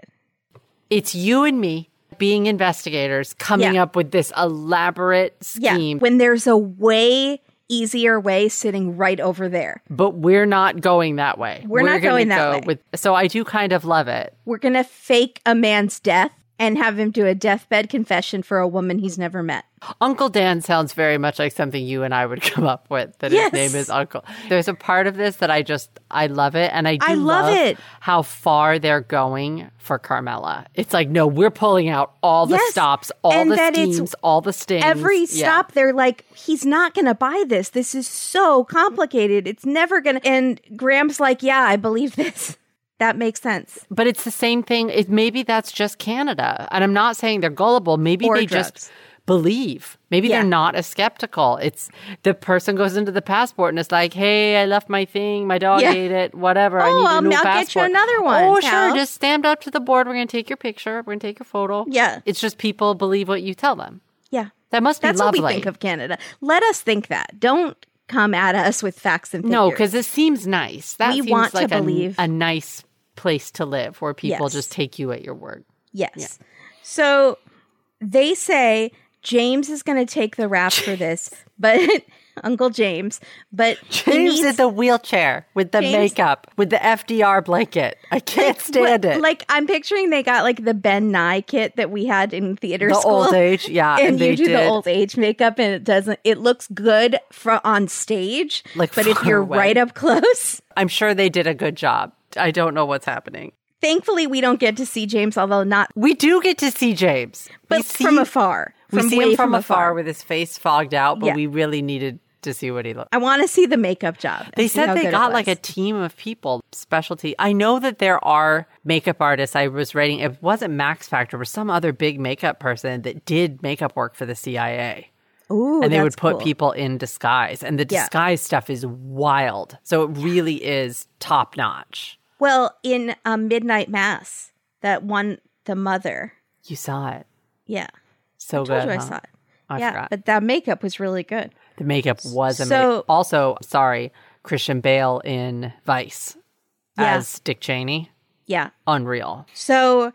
Speaker 2: It's you and me being investigators coming
Speaker 1: Yeah.
Speaker 2: up with this elaborate
Speaker 1: Yeah.
Speaker 2: scheme,
Speaker 1: When there's a way easier way sitting right over there.
Speaker 2: but we're not going that way.
Speaker 1: We're not
Speaker 2: gonna
Speaker 1: going that
Speaker 2: go
Speaker 1: way.
Speaker 2: With, so I do kind of love it.
Speaker 1: We're going to fake a man's death and have him do a deathbed confession for a woman he's never met.
Speaker 2: Uncle Dan sounds very much like something you and I would come up with. That
Speaker 1: Yes.
Speaker 2: his name is Uncle. There's a part of this that I just I love it, and I do
Speaker 1: I love it.
Speaker 2: how far they're going for Carmela. It's like no, we're pulling out all the
Speaker 1: Yes.
Speaker 2: stops, all
Speaker 1: And
Speaker 2: the steams, all the stings.
Speaker 1: Every
Speaker 2: Yeah.
Speaker 1: stop, they're like, he's not going to buy this. This is so complicated. It's never going to. And Graham's like, yeah, I believe this. That makes sense.
Speaker 2: But it's the same thing. It, maybe that's just Canada, and I'm not saying they're gullible. Maybe
Speaker 1: Or
Speaker 2: they
Speaker 1: drugs.
Speaker 2: just believe. Maybe
Speaker 1: Yeah.
Speaker 2: they're not as skeptical. It's the person goes into the passport and it's like, "Hey, I left my thing. My dog
Speaker 1: Yeah.
Speaker 2: ate it. Whatever. I
Speaker 1: Oh,
Speaker 2: need a new
Speaker 1: I'll get you
Speaker 2: passport."
Speaker 1: another one,
Speaker 2: Oh,
Speaker 1: pal.
Speaker 2: sure. Just stand up to the board. We're gonna take your picture. We're gonna take your photo.
Speaker 1: Yeah.
Speaker 2: It's just people believe what you tell them.
Speaker 1: Yeah.
Speaker 2: That must be
Speaker 1: That's
Speaker 2: lovely.
Speaker 1: what we think of Canada. Let us think that. Don't come at us with facts and figures.
Speaker 2: no, because it seems nice. That
Speaker 1: We
Speaker 2: seems
Speaker 1: want to
Speaker 2: like a,
Speaker 1: believe-
Speaker 2: a nice place to live where people
Speaker 1: Yes.
Speaker 2: just take you at your word.
Speaker 1: Yes. So they say James is going to take the rap for this, but Uncle James, but
Speaker 2: James
Speaker 1: needs-
Speaker 2: in the wheelchair with the
Speaker 1: James-
Speaker 2: makeup, with the FDR blanket. I can't stand
Speaker 1: what-
Speaker 2: it.
Speaker 1: Like I'm picturing they got like the Ben Nye kit that we had in theater
Speaker 2: the
Speaker 1: school.
Speaker 2: old age, yeah,
Speaker 1: and,
Speaker 2: and, they
Speaker 1: you do
Speaker 2: did.
Speaker 1: the old age makeup and it doesn't it looks good for on stage
Speaker 2: Like,
Speaker 1: but if you're
Speaker 2: away.
Speaker 1: right up close
Speaker 2: I'm sure they did a good job. I don't know what's happening.
Speaker 1: thankfully we don't get to see james although not
Speaker 2: We do get to see James,
Speaker 1: but
Speaker 2: see,
Speaker 1: from afar
Speaker 2: We
Speaker 1: from
Speaker 2: see him from, afar, with his face fogged out, but
Speaker 1: Yeah.
Speaker 2: we really needed to see what he looked.
Speaker 1: i want to see the makeup job
Speaker 2: They said they got like a team of people, specialty. I know that there are makeup artists. I was reading, it wasn't Max Factor, but some other big makeup person that did makeup work for the CIA.
Speaker 1: Ooh,
Speaker 2: and they would put
Speaker 1: cool.
Speaker 2: people in disguise and the
Speaker 1: Yeah.
Speaker 2: disguise stuff is wild so it really is top notch
Speaker 1: well in um, midnight mass that one the mother
Speaker 2: you saw it
Speaker 1: yeah
Speaker 2: so
Speaker 1: I told
Speaker 2: good
Speaker 1: you I saw it.
Speaker 2: I
Speaker 1: yeah,
Speaker 2: forgot.
Speaker 1: but that makeup was really good.
Speaker 2: the makeup was amazing
Speaker 1: So-
Speaker 2: also sorry christian bale in vice
Speaker 1: Yeah.
Speaker 2: as dick cheney
Speaker 1: Yeah.
Speaker 2: unreal
Speaker 1: So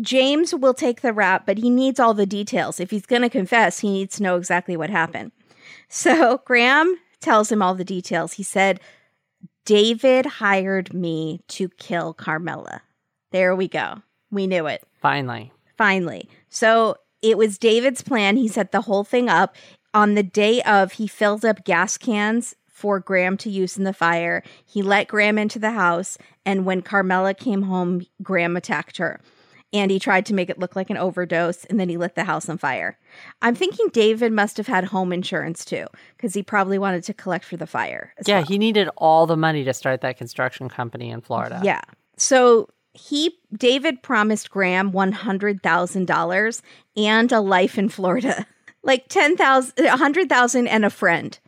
Speaker 1: James will take the rap, but he needs all the details. If he's going to confess, he needs to know exactly what happened. So Graham tells him all the details. He said, David hired me to kill Carmela. There we go. We knew it.
Speaker 2: finally
Speaker 1: Finally. So it was David's plan. He set the whole thing up. On the day of, he filled up gas cans for Graham to use in the fire. He let Graham into the house. And when Carmela came home, Graham attacked her. And he tried to make it look like an overdose. And then he lit the house on fire. I'm thinking David must have had home insurance too, because he probably wanted to collect for the fire.
Speaker 2: yeah
Speaker 1: well.
Speaker 2: he needed all the money to start that construction company in florida
Speaker 1: Yeah. So he David promised Graham one hundred thousand dollars and a life in Florida, like ten thousand, a hundred thousand, and a friend.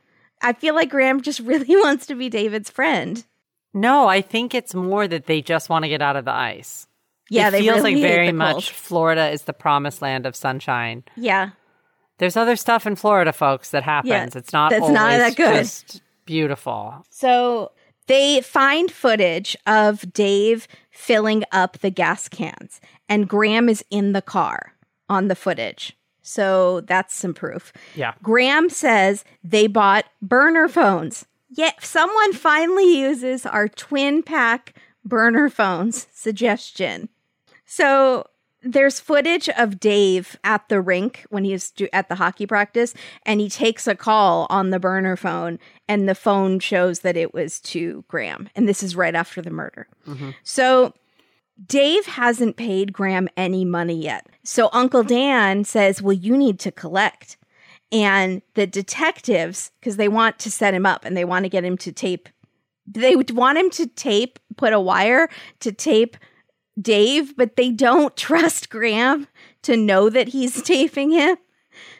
Speaker 1: I feel like Graham just really wants to be David's friend.
Speaker 2: no i think it's more that they just want to get out of the ice
Speaker 1: Yeah,
Speaker 2: it feels
Speaker 1: really
Speaker 2: like very much florida is the promised land of sunshine
Speaker 1: Yeah,
Speaker 2: There's other stuff in Florida, folks, that happens. it's not
Speaker 1: that's
Speaker 2: always
Speaker 1: not that good.
Speaker 2: just beautiful.
Speaker 1: So they find footage of Dave filling up the gas cans, and Graham is in the car on the footage. So that's some proof.
Speaker 2: Yeah.
Speaker 1: Graham says they bought burner phones. Yet someone finally uses our twin pack burner phones suggestion. So there's footage of Dave at the rink when he's at the hockey practice, and he takes a call on the burner phone, and the phone shows that it was to Graham. And this is right after the murder. Mm-hmm. So Dave hasn't paid Graham any money yet. So Uncle Dan says, Well, you need to collect. And the detectives, because they want to set him up and they want to get him to tape they would want him to tape, put a wire to tape Dave, but they don't trust Graham to know that he's taping him.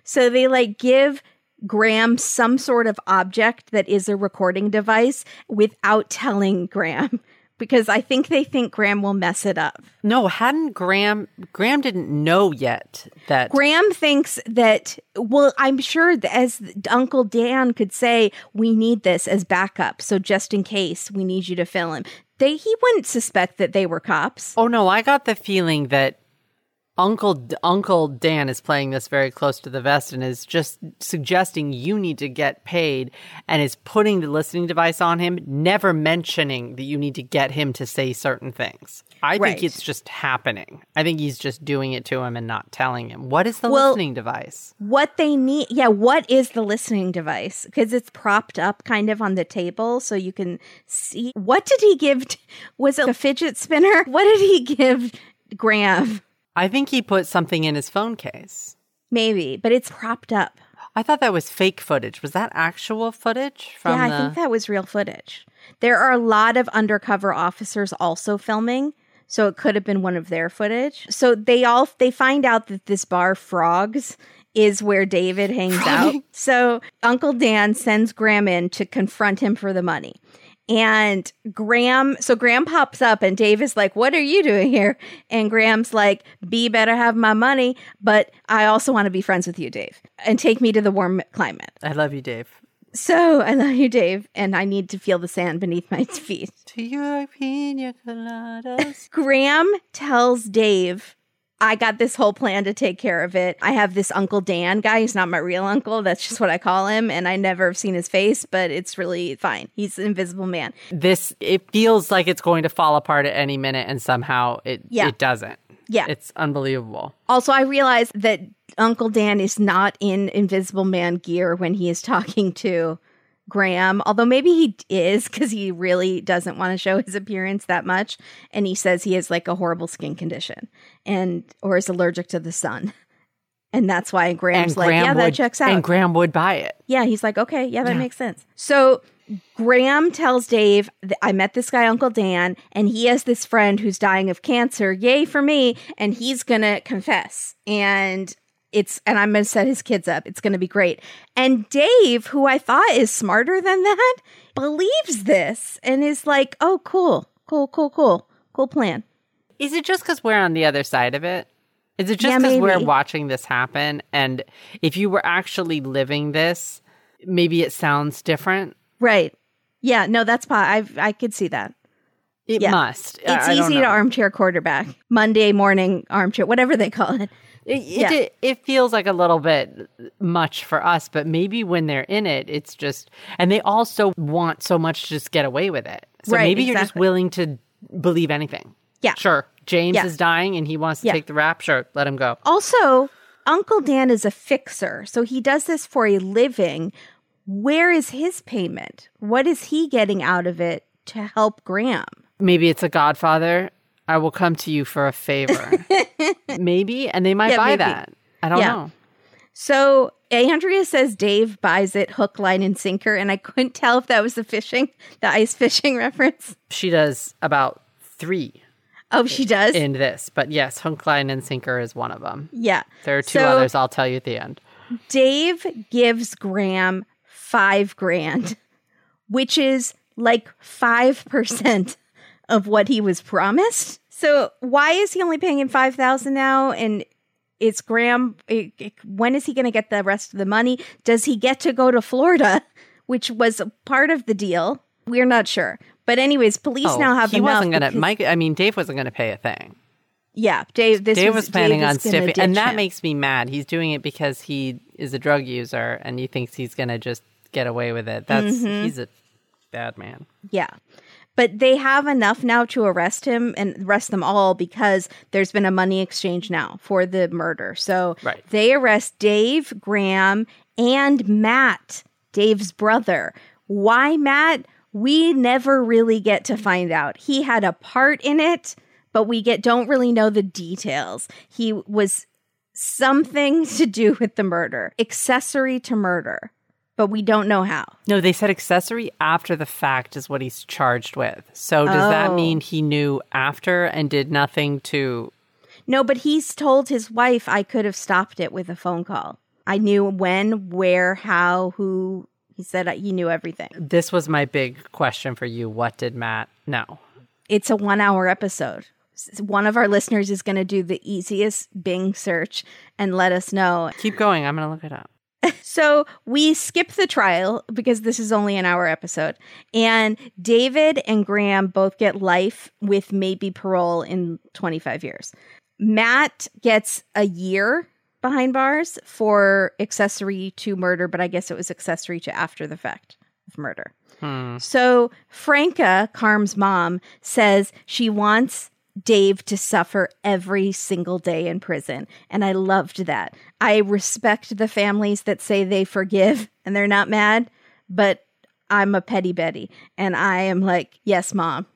Speaker 1: So they like give Graham some sort of object that is a recording device without telling Graham because I think they think Graham will mess it up.
Speaker 2: No, hadn't Graham Graham didn't know yet that
Speaker 1: Graham thinks that, well, I'm sure as Uncle Dan could say, we need this as backup. So just in case we need you to fill him. They, he wouldn't suspect that they were cops.
Speaker 2: Oh no, I got the feeling that Uncle Uncle Dan is playing this very close to the vest and is just suggesting you need to get paid and is putting the listening device on him, never mentioning that you need to get him to say certain things. I
Speaker 1: Right.
Speaker 2: think it's just happening. I think he's just doing it to him and not telling him. What is the
Speaker 1: Well-
Speaker 2: listening device?
Speaker 1: What they need, yeah, what is the listening device? Because it's propped up kind of on the table so you can see. What did he give? t- was it a fidget spinner? What did he give Graham?
Speaker 2: I think he put something in his phone case.
Speaker 1: Maybe, but it's propped up.
Speaker 2: I thought that was fake footage. Was that actual footage from
Speaker 1: yeah, I
Speaker 2: the
Speaker 1: think that was real footage. There are a lot of undercover officers also filming, so it could have been one of their footage. So they all they find out that this bar Frogs is where David hangs out. So Uncle Dan sends Graham in to confront him for the money. And Graham, so Graham pops up and Dave is like, What are you doing here? And Graham's like, B better have my money, but I also want to be friends with you, Dave, and take me to the warm climate.
Speaker 2: I love you, Dave.
Speaker 1: So I love you, Dave, and I need to feel the sand beneath my feet.
Speaker 2: To your pina coladas.
Speaker 1: Graham tells Dave, I got this whole plan to take care of it. I have this Uncle Dan guy. He's not my real uncle. That's just what I call him. And I never have seen his face, but it's really fine. He's an invisible man.
Speaker 2: this it feels like it's going to fall apart at any minute and somehow it
Speaker 1: Yeah.
Speaker 2: it doesn't.
Speaker 1: Yeah.
Speaker 2: It's unbelievable.
Speaker 1: Also, I realize that Uncle Dan is not in Invisible Man gear when he is talking to Graham, although maybe he is because he really doesn't want to show his appearance that much. And he says he has like a horrible skin condition and or is allergic to the sun. And that's why Graham's like, yeah,
Speaker 2: would,
Speaker 1: that checks out.
Speaker 2: And Graham would buy it.
Speaker 1: Yeah, he's like, okay, yeah, that makes sense. So Graham tells Dave, I met this guy, Uncle Dan, and he has this friend who's dying of cancer. Yay for me. And he's going to confess. And it's, and I'm going to set his kids up. It's going to be great. And Dave, who I thought is smarter than that, believes this and is like, oh, cool, cool, cool, cool, cool plan.
Speaker 2: Is it just because we're on the other side of it? Is it just
Speaker 1: Yeah,
Speaker 2: because we're watching this happen? And if you were actually living this, maybe it sounds different.
Speaker 1: Right. Yeah, no, that's, po- I, I could see that.
Speaker 2: It
Speaker 1: Yeah.
Speaker 2: must.
Speaker 1: It's
Speaker 2: I- I
Speaker 1: easy to armchair quarterback, Monday morning armchair, whatever they call it.
Speaker 2: It,
Speaker 1: Yeah.
Speaker 2: it, it feels like a little bit much for us, but maybe when they're in it, it's just, and they also want so much to just get away with it. So
Speaker 1: Right,
Speaker 2: maybe you're just willing to believe anything.
Speaker 1: Yeah.
Speaker 2: Sure. James
Speaker 1: Yeah.
Speaker 2: is dying and he wants to
Speaker 1: Yeah.
Speaker 2: take the rap. Sure. Let him go.
Speaker 1: Also, Uncle Dan is a fixer, so he does this for a living. Where is his payment? What is he getting out of it to help Graham?
Speaker 2: Maybe it's a godfather. I will come to you for a favor. maybe. And they might
Speaker 1: Yeah,
Speaker 2: buy
Speaker 1: maybe.
Speaker 2: that. I don't
Speaker 1: Yeah.
Speaker 2: know.
Speaker 1: So Andrea says Dave buys it hook, line, and sinker, and I couldn't tell if that was the fishing, the ice fishing reference.
Speaker 2: She does about three
Speaker 1: Oh, she does.
Speaker 2: in this, but yes, hook, line, and sinker is one of them.
Speaker 1: yeah.
Speaker 2: There are two
Speaker 1: So-
Speaker 2: others I'll tell you at the end.
Speaker 1: Dave gives Graham five grand, which is like 5% of what he was promised. So why is he only paying him 5000 now? And it's Graham. when is he going to get the rest of the money? Does he get to go to Florida, which was part of the deal? We're not sure. But anyways, police
Speaker 2: Oh,
Speaker 1: now have
Speaker 2: he wasn't gonna. Mike, I mean, Dave wasn't gonna pay a thing.
Speaker 1: Yeah, Dave. This
Speaker 2: Dave was planning
Speaker 1: Dave
Speaker 2: on stiffing, and that
Speaker 1: him.
Speaker 2: makes me mad. He's doing it because he is a drug user, and he thinks he's gonna just get away with it. That's
Speaker 1: Mm-hmm.
Speaker 2: he's a bad man.
Speaker 1: Yeah. But they have enough now to arrest him and arrest them all because there's been a money exchange now for the murder. So
Speaker 2: Right.
Speaker 1: they arrest Dave, Graham, and Matt, Dave's brother. Why Matt? We never really get to find out. He had a part in it, but we get don't really know the details. He was something to do with the murder, accessory to murder. But we don't know how.
Speaker 2: No, they said accessory after the fact is what he's charged with. So does that
Speaker 1: Oh.
Speaker 2: mean he knew after and did nothing to
Speaker 1: No, but he's told his wife I could have stopped it with a phone call. I knew when, where, how, who. He said he knew everything.
Speaker 2: This was my big question for you. What did Matt know?
Speaker 1: It's a one hour episode. One of our listeners is going to do the easiest Bing search and let us know.
Speaker 2: Keep going. I'm going to look it up.
Speaker 1: So we skip the trial because this is only an hour episode. And David and Graham both get life with maybe parole in 25 years. Matt gets a year behind bars for accessory to murder, but I guess it was accessory to after the fact of murder. Hmm. So Franca, Carm's mom, says she wants Dave to suffer every single day in prison. And I loved that. I respect the families that say they forgive and they're not mad, but I'm a petty Betty. And I am like, yes, mom,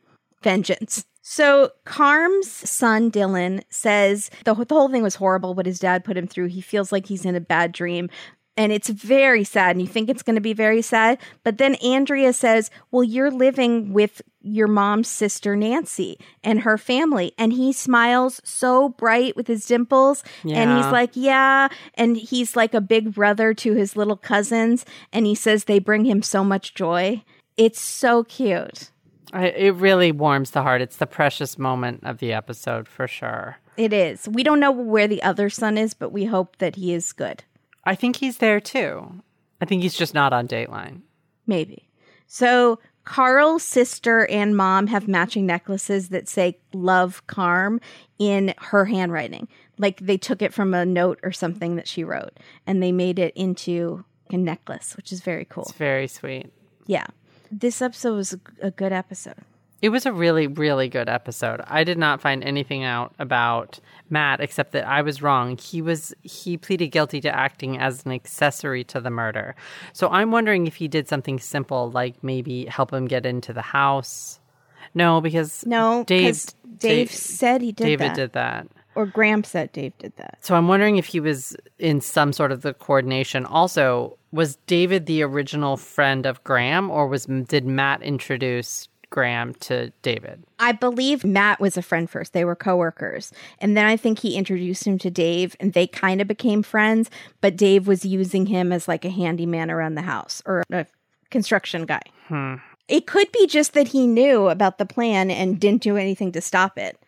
Speaker 1: vengeance. So Carm's son Dylan says the, the whole thing was horrible what his dad put him through. He feels like he's in a bad dream. And it's very sad, and you think it's going to be very sad. But then Andrea says, Well, you're living with your mom's sister, Nancy, and her family. And he smiles so bright with his dimples. And he's like, Yeah. And he's like a big brother to his little cousins. And he says they bring him so much joy. It's so cute.
Speaker 2: I, it really warms the heart. It's the precious moment of the episode for sure.
Speaker 1: It is. We don't know where the other son is, but we hope that he is good.
Speaker 2: I think he's there too. I think he's just not on Dateline.
Speaker 1: Maybe. So Carm's sister and mom have matching necklaces that say love Carm in her handwriting. Like they took it from a note or something that she wrote and they made it into a necklace, which is very cool.
Speaker 2: It's very sweet.
Speaker 1: Yeah. This episode was a- a good episode.
Speaker 2: It was a really, really good episode. I did not find anything out about Matt except that I was wrong. He was he pleaded guilty to acting as an accessory to the murder. So I'm wondering if he did something simple like maybe help him get into the house. No, because
Speaker 1: No,
Speaker 2: Dave
Speaker 1: Dave
Speaker 2: Dave-
Speaker 1: said he did
Speaker 2: David
Speaker 1: that.
Speaker 2: did that.
Speaker 1: Or Graham said Dave did that.
Speaker 2: So I'm wondering if he was in some sort of the coordination. Also, was David the original friend of Graham, or was did Matt introduce Graham to David?
Speaker 1: I believe Matt was a friend first. They were coworkers. And then I think he introduced him to Dave and they kind of became friends, but Dave was using him as like a handyman around the house or a construction guy. Hmm. It could be just that he knew about the plan and didn't do anything to stop it.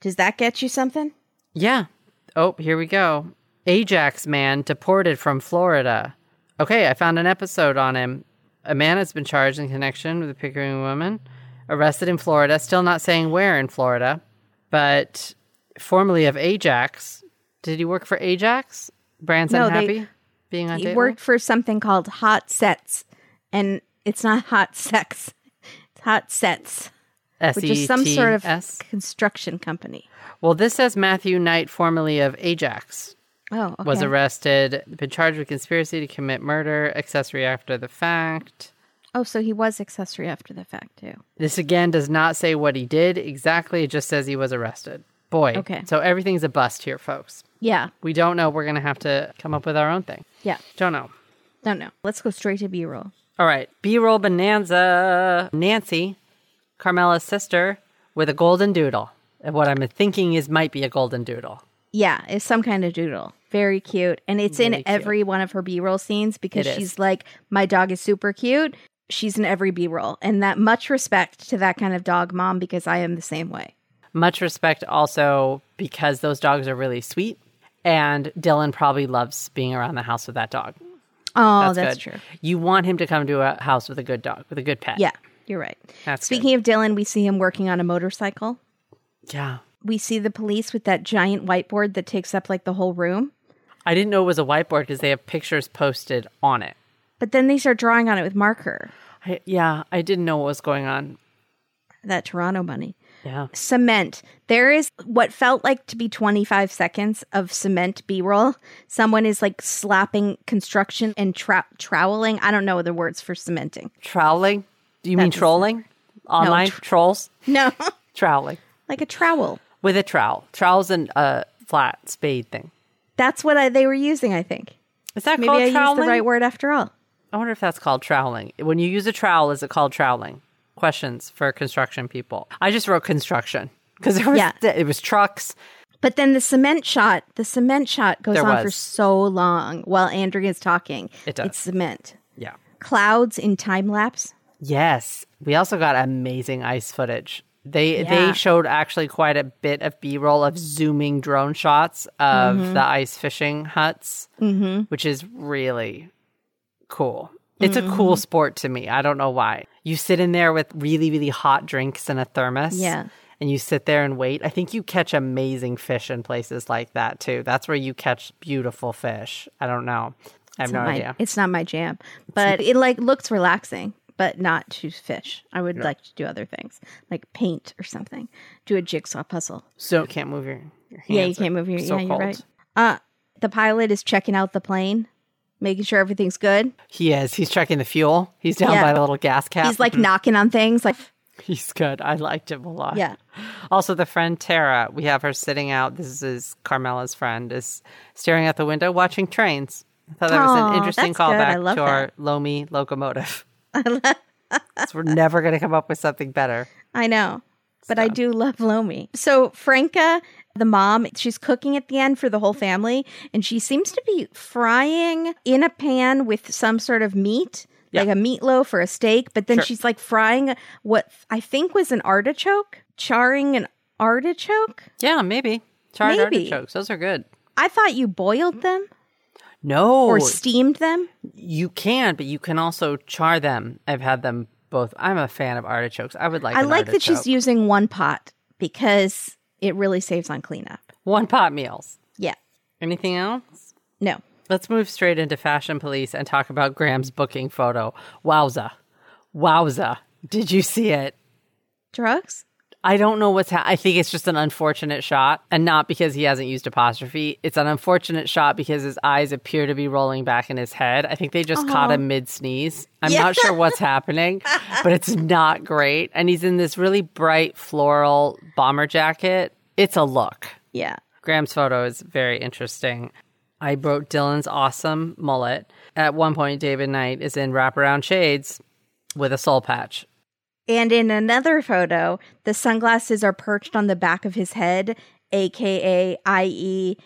Speaker 1: Does that get you something?
Speaker 2: Yeah. Oh, here we go. Ajax man deported from Florida. Okay, I found an episode on him. A man has been charged in connection with a Pickering woman arrested in Florida, still not saying where in Florida, but formerly of Ajax. Did he work for Ajax? Brand's
Speaker 1: No, they-
Speaker 2: being on
Speaker 1: He worked for something called Hot Sets. And it's not hot sex, it's hot sets, which is some sort of
Speaker 2: S-E-T-S?
Speaker 1: construction company.
Speaker 2: Well, this says Matthew Knight, formerly of Ajax,
Speaker 1: Oh, okay.
Speaker 2: was arrested, been charged with conspiracy to commit murder, accessory after the fact.
Speaker 1: Oh, so he was accessory after the fact, too.
Speaker 2: This again does not say what he did exactly. It just says he was arrested. Boy.
Speaker 1: Okay.
Speaker 2: So everything's a bust here, folks.
Speaker 1: Yeah.
Speaker 2: We don't know. We're going to have to come up with our own thing.
Speaker 1: Yeah.
Speaker 2: Don't know.
Speaker 1: Don't know. Let's go straight to B roll.
Speaker 2: All right. B roll bonanza. Nancy, Carmela's sister, with a golden doodle. And what I'm thinking is might be a golden doodle.
Speaker 1: Yeah, it's some kind of doodle. Very cute. And it's in
Speaker 2: cute.
Speaker 1: every one of her B roll scenes because
Speaker 2: It is.
Speaker 1: she's like, my dog is super cute. She's in every B roll. And that much respect to that kind of dog mom because I am the same way.
Speaker 2: Much respect also because those dogs are really sweet. And Dylan probably loves being around the house with that dog.
Speaker 1: Oh,
Speaker 2: That's,
Speaker 1: that's,
Speaker 2: good.
Speaker 1: true.
Speaker 2: You want him to come to a house with a good dog, with a good pet.
Speaker 1: Yeah, you're right.
Speaker 2: That's
Speaker 1: Speaking of Dylan, we see him working on a motorcycle.
Speaker 2: Yeah.
Speaker 1: We see the police with that giant whiteboard that takes up like the whole room.
Speaker 2: I didn't know it was a whiteboard because they have pictures posted on it.
Speaker 1: But then they start drawing on it with marker.
Speaker 2: I, yeah, I didn't know what was going on.
Speaker 1: That Toronto money.
Speaker 2: Yeah.
Speaker 1: cement. There is what felt like to be 25 seconds of cement B roll. Someone is like slapping construction and tra- troweling. I don't know the words for cementing.
Speaker 2: Troweling? Do you mean trolling? Online
Speaker 1: tr-
Speaker 2: trolls?
Speaker 1: No,
Speaker 2: Troweling.
Speaker 1: like a trowel.
Speaker 2: With a trowel. Trowel's and a uh, flat spade thing.
Speaker 1: That's what I, they were using, I think.
Speaker 2: Is that
Speaker 1: Maybe
Speaker 2: called
Speaker 1: I used the right word after all.
Speaker 2: I wonder if that's called troweling. When you use a trowel, is it called troweling? Questions for construction people. I just wrote construction because it was
Speaker 1: Yeah.
Speaker 2: it was trucks.
Speaker 1: But then the cement shot, the cement shot goes
Speaker 2: There
Speaker 1: on for so long while Andrea's talking.
Speaker 2: It does.
Speaker 1: It's cement.
Speaker 2: Yeah.
Speaker 1: Clouds in time lapse.
Speaker 2: Yes. We also got amazing ice footage. They
Speaker 1: Yeah.
Speaker 2: they showed actually quite a bit of B roll of zooming drone shots of
Speaker 1: Mm-hmm.
Speaker 2: the ice fishing huts, which is really cool. It's a cool
Speaker 1: Mm-hmm.
Speaker 2: sport to me. I don't know why. You sit in there with really really hot drinks and a thermos.
Speaker 1: Yeah.
Speaker 2: And you sit there and wait. I think you catch amazing fish in places like that too. That's where you catch beautiful fish. I don't know. I have
Speaker 1: It's
Speaker 2: no
Speaker 1: not my,
Speaker 2: idea.
Speaker 1: It's not my jam, but it like looks relaxing, but not to fish. I would like to do other things, like paint or something. Do a jigsaw puzzle.
Speaker 2: So you can't move your, your hands.
Speaker 1: yeah, you can't move your.
Speaker 2: so
Speaker 1: yeah, you're right. Uh, the pilot is checking out the plane, making sure everything's good.
Speaker 2: He is. He's checking the fuel. He's down
Speaker 1: Yeah.
Speaker 2: by the little gas cap.
Speaker 1: He's like mm-hmm. knocking on things, like
Speaker 2: He's good. I liked him a lot.
Speaker 1: yeah.
Speaker 2: Also, the friend Tara, we have her sitting out. This is Carmela's friend, is staring out the window watching trains. I thought that was an interesting callback to our
Speaker 1: that.
Speaker 2: Lomi locomotive. so we're never going to come up with something better.
Speaker 1: I know, but I do love Lomi. So Franca, the mom, she's cooking at the end for the whole mm-hmm. family, and she seems to be frying in a pan with some sort of meat,
Speaker 2: Yeah.
Speaker 1: like a meatloaf or a steak. But then
Speaker 2: Sure.
Speaker 1: she's like frying what I think was an artichoke, charring an artichoke.
Speaker 2: Yeah, maybe. Charred
Speaker 1: Maybe.
Speaker 2: artichokes. Those are good.
Speaker 1: I thought you boiled them
Speaker 2: No.
Speaker 1: or steamed them.
Speaker 2: you can, but you can also char them. I've had them both. I'm a fan of artichokes. I would like
Speaker 1: to.
Speaker 2: I
Speaker 1: like that she's using one pot because it really saves on cleanup.
Speaker 2: one pot meals.
Speaker 1: Yeah.
Speaker 2: Anything else?
Speaker 1: No.
Speaker 2: Let's move straight into Fashion Police and talk about Graham's booking photo. Wowza. Wowza. Did you see it?
Speaker 1: Drugs?
Speaker 2: I don't know what's ha- I think it's just an unfortunate shot and not because he hasn't used apostrophe. It's an unfortunate shot because his eyes appear to be rolling back in his head. I think they just uh-huh. caught him mid sneeze. I'm
Speaker 1: Yeah.
Speaker 2: not sure what's happening, but it's not great. And he's in this really bright floral bomber jacket. It's a look.
Speaker 1: Yeah.
Speaker 2: Graham's photo is very interesting. I wrote Dylan's awesome mullet. At one point, David Knight is in wraparound shades with a soul patch.
Speaker 1: And in another photo, the sunglasses are perched on the back of his head, aka, i.e.,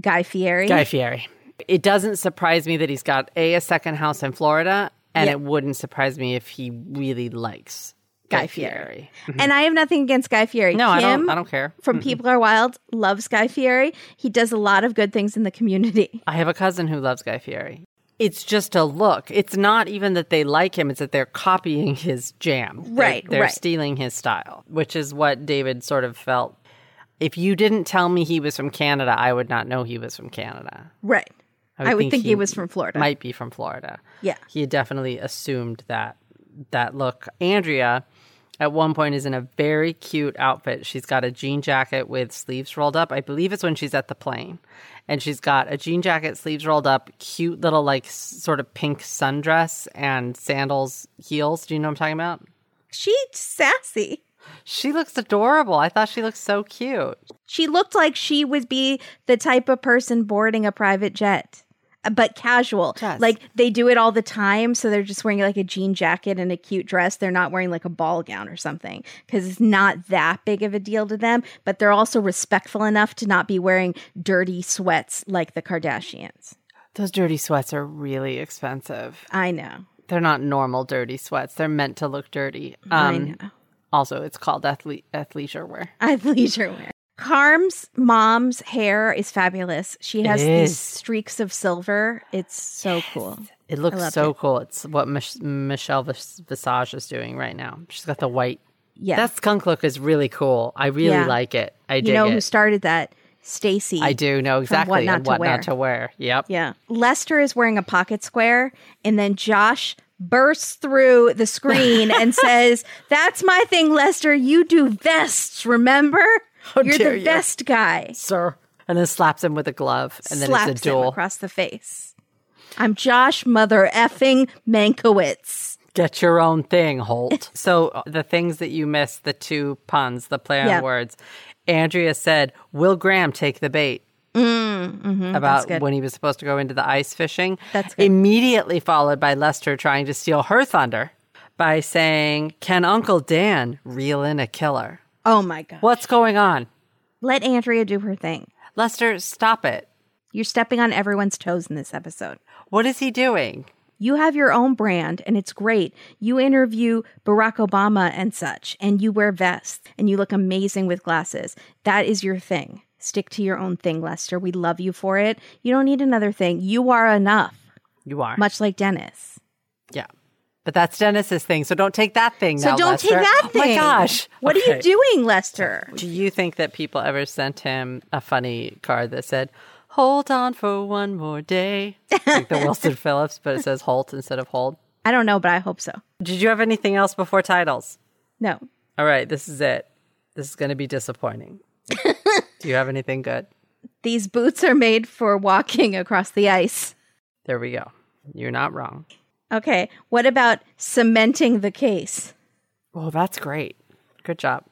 Speaker 1: Guy Fieri.
Speaker 2: Guy Fieri. It doesn't surprise me that he's got a a second house in Florida, and
Speaker 1: Yeah.
Speaker 2: it wouldn't surprise me if he really likes
Speaker 1: Guy
Speaker 2: Guy,
Speaker 1: Fieri.
Speaker 2: Fieri.
Speaker 1: And I have nothing against Guy Fieri.
Speaker 2: No, I don't. I don't care.
Speaker 1: From People Are Wild loves Guy Fieri. He does a lot of good things in the community.
Speaker 2: I have a cousin who loves Guy Fieri. It's just a look. It's not even that they like him; it's that they're copying his jam.
Speaker 1: Right,
Speaker 2: They're
Speaker 1: right.
Speaker 2: stealing his style, which is what David sort of felt. If you didn't tell me he was from Canada, I would not know he was from Canada.
Speaker 1: Right. I would, think, he, was from Florida.
Speaker 2: Might be from Florida.
Speaker 1: Yeah.
Speaker 2: He had definitely assumed that that look. Andrea at one point is in a very cute outfit. She's got a jean jacket with sleeves rolled up. I believe it's when she's at the plane. And she's got a jean jacket, sleeves rolled up, cute little like sort of pink sundress and sandals, heels. Do you know what I'm talking about?
Speaker 1: She's sassy.
Speaker 2: She looks adorable. I thought she looked so cute.
Speaker 1: She looked like she would be the type of person boarding a private jet, but casual.
Speaker 2: Yes.
Speaker 1: Like they do it all the time. So they're just wearing like a jean jacket and a cute dress. They're not wearing like a ball gown or something because it's not that big of a deal to them. But they're also respectful enough to not be wearing dirty sweats like the Kardashians.
Speaker 2: Those dirty sweats are really expensive.
Speaker 1: I know.
Speaker 2: They're not normal dirty sweats. They're meant to look dirty.
Speaker 1: I
Speaker 2: Um,
Speaker 1: know.
Speaker 2: Also, it's called athlete athleisure wear.
Speaker 1: Athleisure wear. Carm's mom's hair is fabulous. She has these streaks of silver. It's so cool.
Speaker 2: It looks so
Speaker 1: it.
Speaker 2: cool. It's what Mich- Michelle Vis- Visage is doing right now. She's got the white.
Speaker 1: Yeah.
Speaker 2: That skunk look is really cool. I really
Speaker 1: Yeah.
Speaker 2: like it. I
Speaker 1: you know who started that? Stacy.
Speaker 2: I do know exactly
Speaker 1: What Not
Speaker 2: and
Speaker 1: to
Speaker 2: what not to wear. Yep.
Speaker 1: Yeah. Lester is wearing a pocket square, and then Josh bursts through the screen and says, That's my thing, Lester. You do vests, remember? You're
Speaker 2: dare
Speaker 1: the
Speaker 2: you."
Speaker 1: vest guy.
Speaker 2: Sir. And then slaps him with a glove, and then
Speaker 1: Slaps
Speaker 2: it's a
Speaker 1: him
Speaker 2: duel.
Speaker 1: across the face. I'm Josh Mother effing Mankiewicz.
Speaker 2: Get your own thing, Holt. so uh, the things that you missed, the two puns, the play on
Speaker 1: Yeah.
Speaker 2: words. Andrea said, "Will Graham take the bait?"
Speaker 1: Mm, mhm,
Speaker 2: about when he was supposed to go into the ice fishing.
Speaker 1: That's good.
Speaker 2: Immediately followed by Lester trying to steal her thunder by saying, Can Uncle Dan reel in a killer?
Speaker 1: Oh my god.
Speaker 2: What's going on?
Speaker 1: Let Andrea do her thing.
Speaker 2: Lester, stop it.
Speaker 1: You're stepping on everyone's toes in this episode.
Speaker 2: What is he doing?
Speaker 1: You have your own brand and it's great. You interview Barack Obama and such, and you wear vests and you look amazing with glasses. That is your thing. Stick to your own thing, Lester. We love you for it. You don't need another thing. You are enough,
Speaker 2: You are.
Speaker 1: much like Dennis.
Speaker 2: yeah. But that's Dennis's thing, so don't take that thing
Speaker 1: So
Speaker 2: now,
Speaker 1: don't
Speaker 2: Lester.
Speaker 1: take that thing.
Speaker 2: Oh my gosh.
Speaker 1: What are you doing, Lester?
Speaker 2: Do you think that people ever sent him a funny card that said, Hold on for one more day? like the Wilson Phillips, but it says Holt instead of hold.
Speaker 1: I don't know, but I hope so.
Speaker 2: Did you have anything else before titles?
Speaker 1: No.
Speaker 2: All right, this is it. This is going to be disappointing. Do you have anything good?
Speaker 1: These boots are made for walking across the ice.
Speaker 2: There we go. You're not wrong.
Speaker 1: Okay. What about cementing the case?
Speaker 2: Oh, that's great. Good job.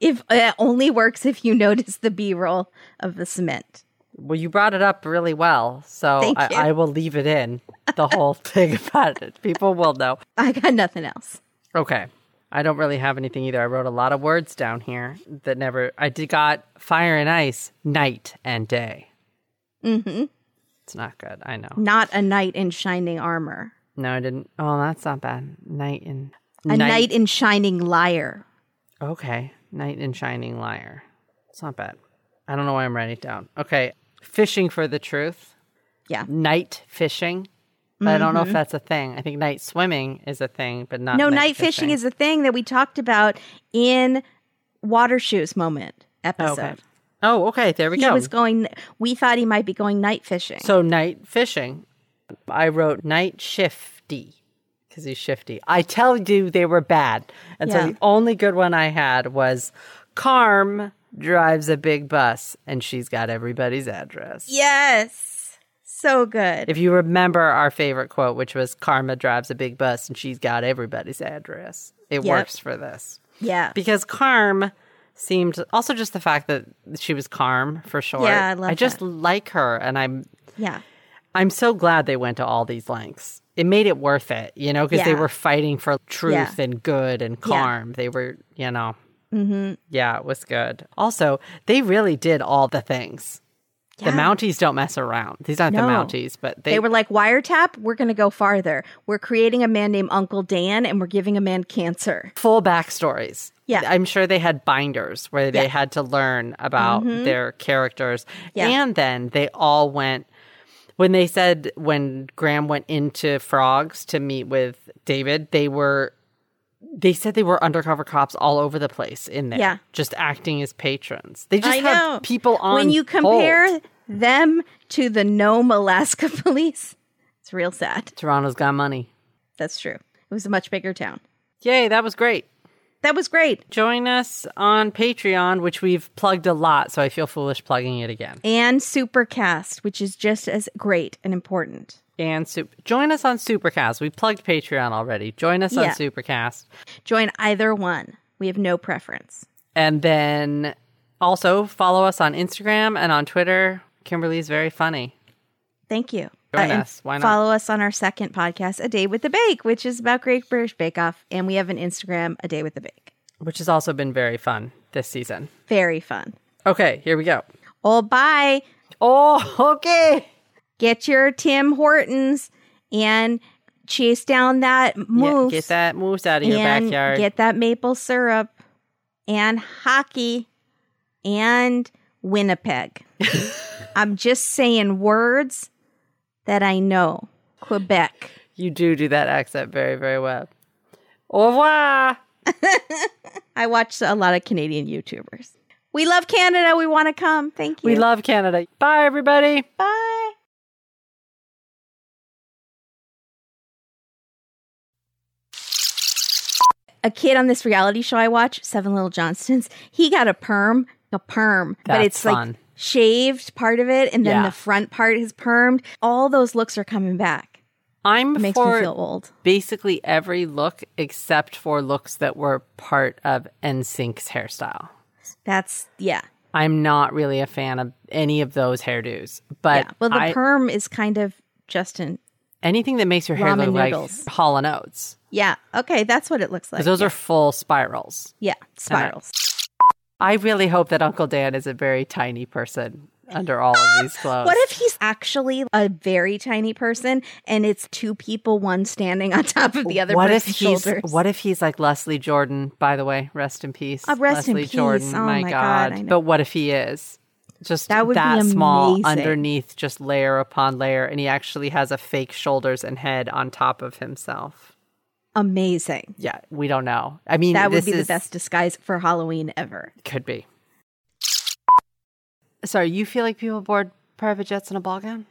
Speaker 1: If it only works if you notice the B roll of the cement.
Speaker 2: Well, you brought it up really well, so I. I will leave it in the whole thing about it. People will know.
Speaker 1: I got nothing else.
Speaker 2: Okay. I don't really have anything either. I wrote a lot of words down here that never. I did got fire and ice, night and day.
Speaker 1: Mm-hmm.
Speaker 2: It's not good. I know.
Speaker 1: Not a knight in shining armor.
Speaker 2: No, I didn't. Oh, that's not bad. Night and
Speaker 1: A knight in shining Liar.
Speaker 2: Okay, knight in shining Liar. It's not bad. I don't know why I'm writing it down. Okay, fishing for the truth.
Speaker 1: Yeah.
Speaker 2: Night fishing. But I don't know if mm-hmm. that's a thing. I think night swimming is a thing, but not.
Speaker 1: No, night fishing is a thing that we talked about in Water Shoes moment episode.
Speaker 2: okay. Oh, okay. There we
Speaker 1: He
Speaker 2: go.
Speaker 1: He was going we thought he might be going night fishing.
Speaker 2: So night fishing. I wrote night shifty because he's shifty. I tell you they were bad. And
Speaker 1: Yeah.
Speaker 2: so the only good one I had was Carm drives a big bus and she's got everybody's address.
Speaker 1: yes. So good.
Speaker 2: If you remember our favorite quote, which was Karma drives a big bus and she's got everybody's address. It
Speaker 1: Yep.
Speaker 2: works for this.
Speaker 1: yeah.
Speaker 2: Because Carm seemed also just the fact that she was Carm for short.
Speaker 1: Yeah, I love I
Speaker 2: just
Speaker 1: that.
Speaker 2: like her and I'm
Speaker 1: yeah.
Speaker 2: I'm so glad they went to all these lengths. It made it worth it, you know, because they were fighting for truth
Speaker 1: Yeah.
Speaker 2: and good and
Speaker 1: Yeah.
Speaker 2: calm. They were, you know, mm-hmm. yeah, it was good. Also, they really did all the things. The Mounties don't mess around. These aren't
Speaker 1: No.
Speaker 2: the Mounties, but they,
Speaker 1: They were like, wiretap, we're going to go farther. We're creating a man named Uncle Dan and we're giving a man cancer.
Speaker 2: full backstories.
Speaker 1: Yeah.
Speaker 2: I'm sure they had binders where they had to learn about their characters.
Speaker 1: Yeah.
Speaker 2: And then they all went when they said when Graham went into Frogs to meet with David, they were they said they were undercover cops all over the place in there.
Speaker 1: Yeah.
Speaker 2: Just acting as patrons. They just
Speaker 1: I
Speaker 2: have
Speaker 1: know.
Speaker 2: people on
Speaker 1: When you compare
Speaker 2: hold.
Speaker 1: them to the Nome, Alaska police, it's real sad.
Speaker 2: Toronto's got money.
Speaker 1: That's true. It was a much bigger town.
Speaker 2: Yay, that was great.
Speaker 1: That was great.
Speaker 2: Join us on Patreon, which we've plugged a lot, so I feel foolish plugging it again.
Speaker 1: And Supercast, which is just as great and important.
Speaker 2: and join us on Supercast. We plugged Patreon already. Join us on Supercast.
Speaker 1: Join either one. We have no preference.
Speaker 2: And then also follow us on Instagram and on Twitter. Kimberly's very funny.
Speaker 1: Thank you.
Speaker 2: Join uh,
Speaker 1: and
Speaker 2: us. Why not?
Speaker 1: Follow us on our second podcast, A Date with the Bake, which is about Great British Bake Off. And we have an Instagram, A Date with the Bake.
Speaker 2: Which has also been very fun this season.
Speaker 1: Very fun.
Speaker 2: Okay, here we go.
Speaker 1: Oh, bye.
Speaker 2: Oh, okay.
Speaker 1: Get your Tim Hortons and chase down that
Speaker 2: Yeah,
Speaker 1: moose.
Speaker 2: get that moose out of your
Speaker 1: and
Speaker 2: backyard.
Speaker 1: get that maple syrup and hockey and Winnipeg. I'm just saying words that I know. Quebec.
Speaker 2: you do do that accent very, very well. Au revoir.
Speaker 1: I watch a lot of Canadian YouTubers. We love Canada. We want to come. Thank you.
Speaker 2: We love Canada. Bye, everybody.
Speaker 1: Bye. A kid on this reality show I watch, Seven Little Johnstons, he got a perm, a perm, but it's
Speaker 2: fun.
Speaker 1: like shaved part of it, and then
Speaker 2: Yeah.
Speaker 1: the front part is permed. All those looks are coming back.
Speaker 2: I'm
Speaker 1: It makes
Speaker 2: for
Speaker 1: me feel old.
Speaker 2: basically every look except for looks that were part of NSYNC's hairstyle.
Speaker 1: That's yeah.
Speaker 2: I'm not really a fan of any of those hairdos. But
Speaker 1: yeah. Well, the
Speaker 2: I-
Speaker 1: perm is kind of Justin.
Speaker 2: anything that makes your hair look
Speaker 1: noodles.
Speaker 2: like Hall and Oates.
Speaker 1: Yeah. Okay, that's what it looks like.
Speaker 2: Those
Speaker 1: yeah.
Speaker 2: are full spirals.
Speaker 1: yeah spirals.
Speaker 2: I really hope that Uncle Dan is a very tiny person under all of these clothes.
Speaker 1: What if he's actually a very tiny person and it's two people, one standing on top of the other
Speaker 2: what if he's
Speaker 1: shoulders?
Speaker 2: what if he's like Leslie Jordan? By the way, rest in peace.
Speaker 1: Uh, rest in
Speaker 2: Leslie
Speaker 1: peace.
Speaker 2: Jordan.
Speaker 1: Oh
Speaker 2: my God.
Speaker 1: God,
Speaker 2: But what if he is just
Speaker 1: That would be
Speaker 2: small underneath, just layer upon layer, and he actually has a fake shoulders and head on top of himself?
Speaker 1: Amazing.
Speaker 2: Yeah, we don't know. I mean,
Speaker 1: That would
Speaker 2: this
Speaker 1: be the best disguise for Halloween ever.
Speaker 2: Could be. Sorry, you feel like people board private jets in a ball gown?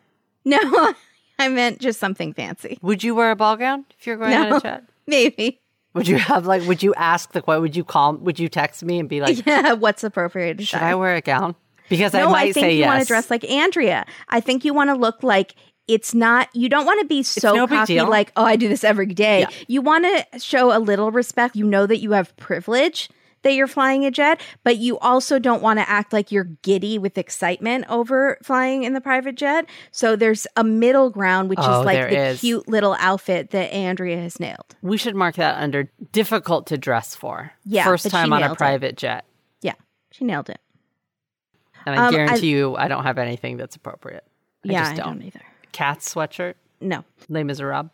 Speaker 1: No, I meant just something fancy.
Speaker 2: Would you wear a ball gown if you're going on a jet?
Speaker 1: Maybe.
Speaker 2: Would you have like? Would you ask the? What would you call? Would you text me and be like,
Speaker 1: Yeah, what's appropriate?
Speaker 2: "Should
Speaker 1: say.
Speaker 2: I wear a gown?" Because I might
Speaker 1: I think
Speaker 2: say
Speaker 1: you
Speaker 2: yes.
Speaker 1: want to dress like Andrea. I think you want to look like it's not. You don't want to be so
Speaker 2: no
Speaker 1: cocky, like oh, I do this every day.
Speaker 2: Yeah.
Speaker 1: You want to show a little respect. You know that you have privilege that you're flying a jet, but you also don't want to act like you're giddy with excitement over flying in the private jet. So there's a middle ground, which
Speaker 2: Oh,
Speaker 1: is like the
Speaker 2: is.
Speaker 1: cute little outfit that Andrea has nailed.
Speaker 2: we should mark that under difficult to dress for.
Speaker 1: Yeah,
Speaker 2: first time on a
Speaker 1: nailed it.
Speaker 2: private jet,
Speaker 1: Yeah, she nailed it.
Speaker 2: and I
Speaker 1: Um, I-
Speaker 2: guarantee you, I don't have anything that's appropriate. I
Speaker 1: yeah,
Speaker 2: just
Speaker 1: I
Speaker 2: don't.
Speaker 1: don't either.
Speaker 2: Cat's sweatshirt,
Speaker 1: No,
Speaker 2: Les Miserables.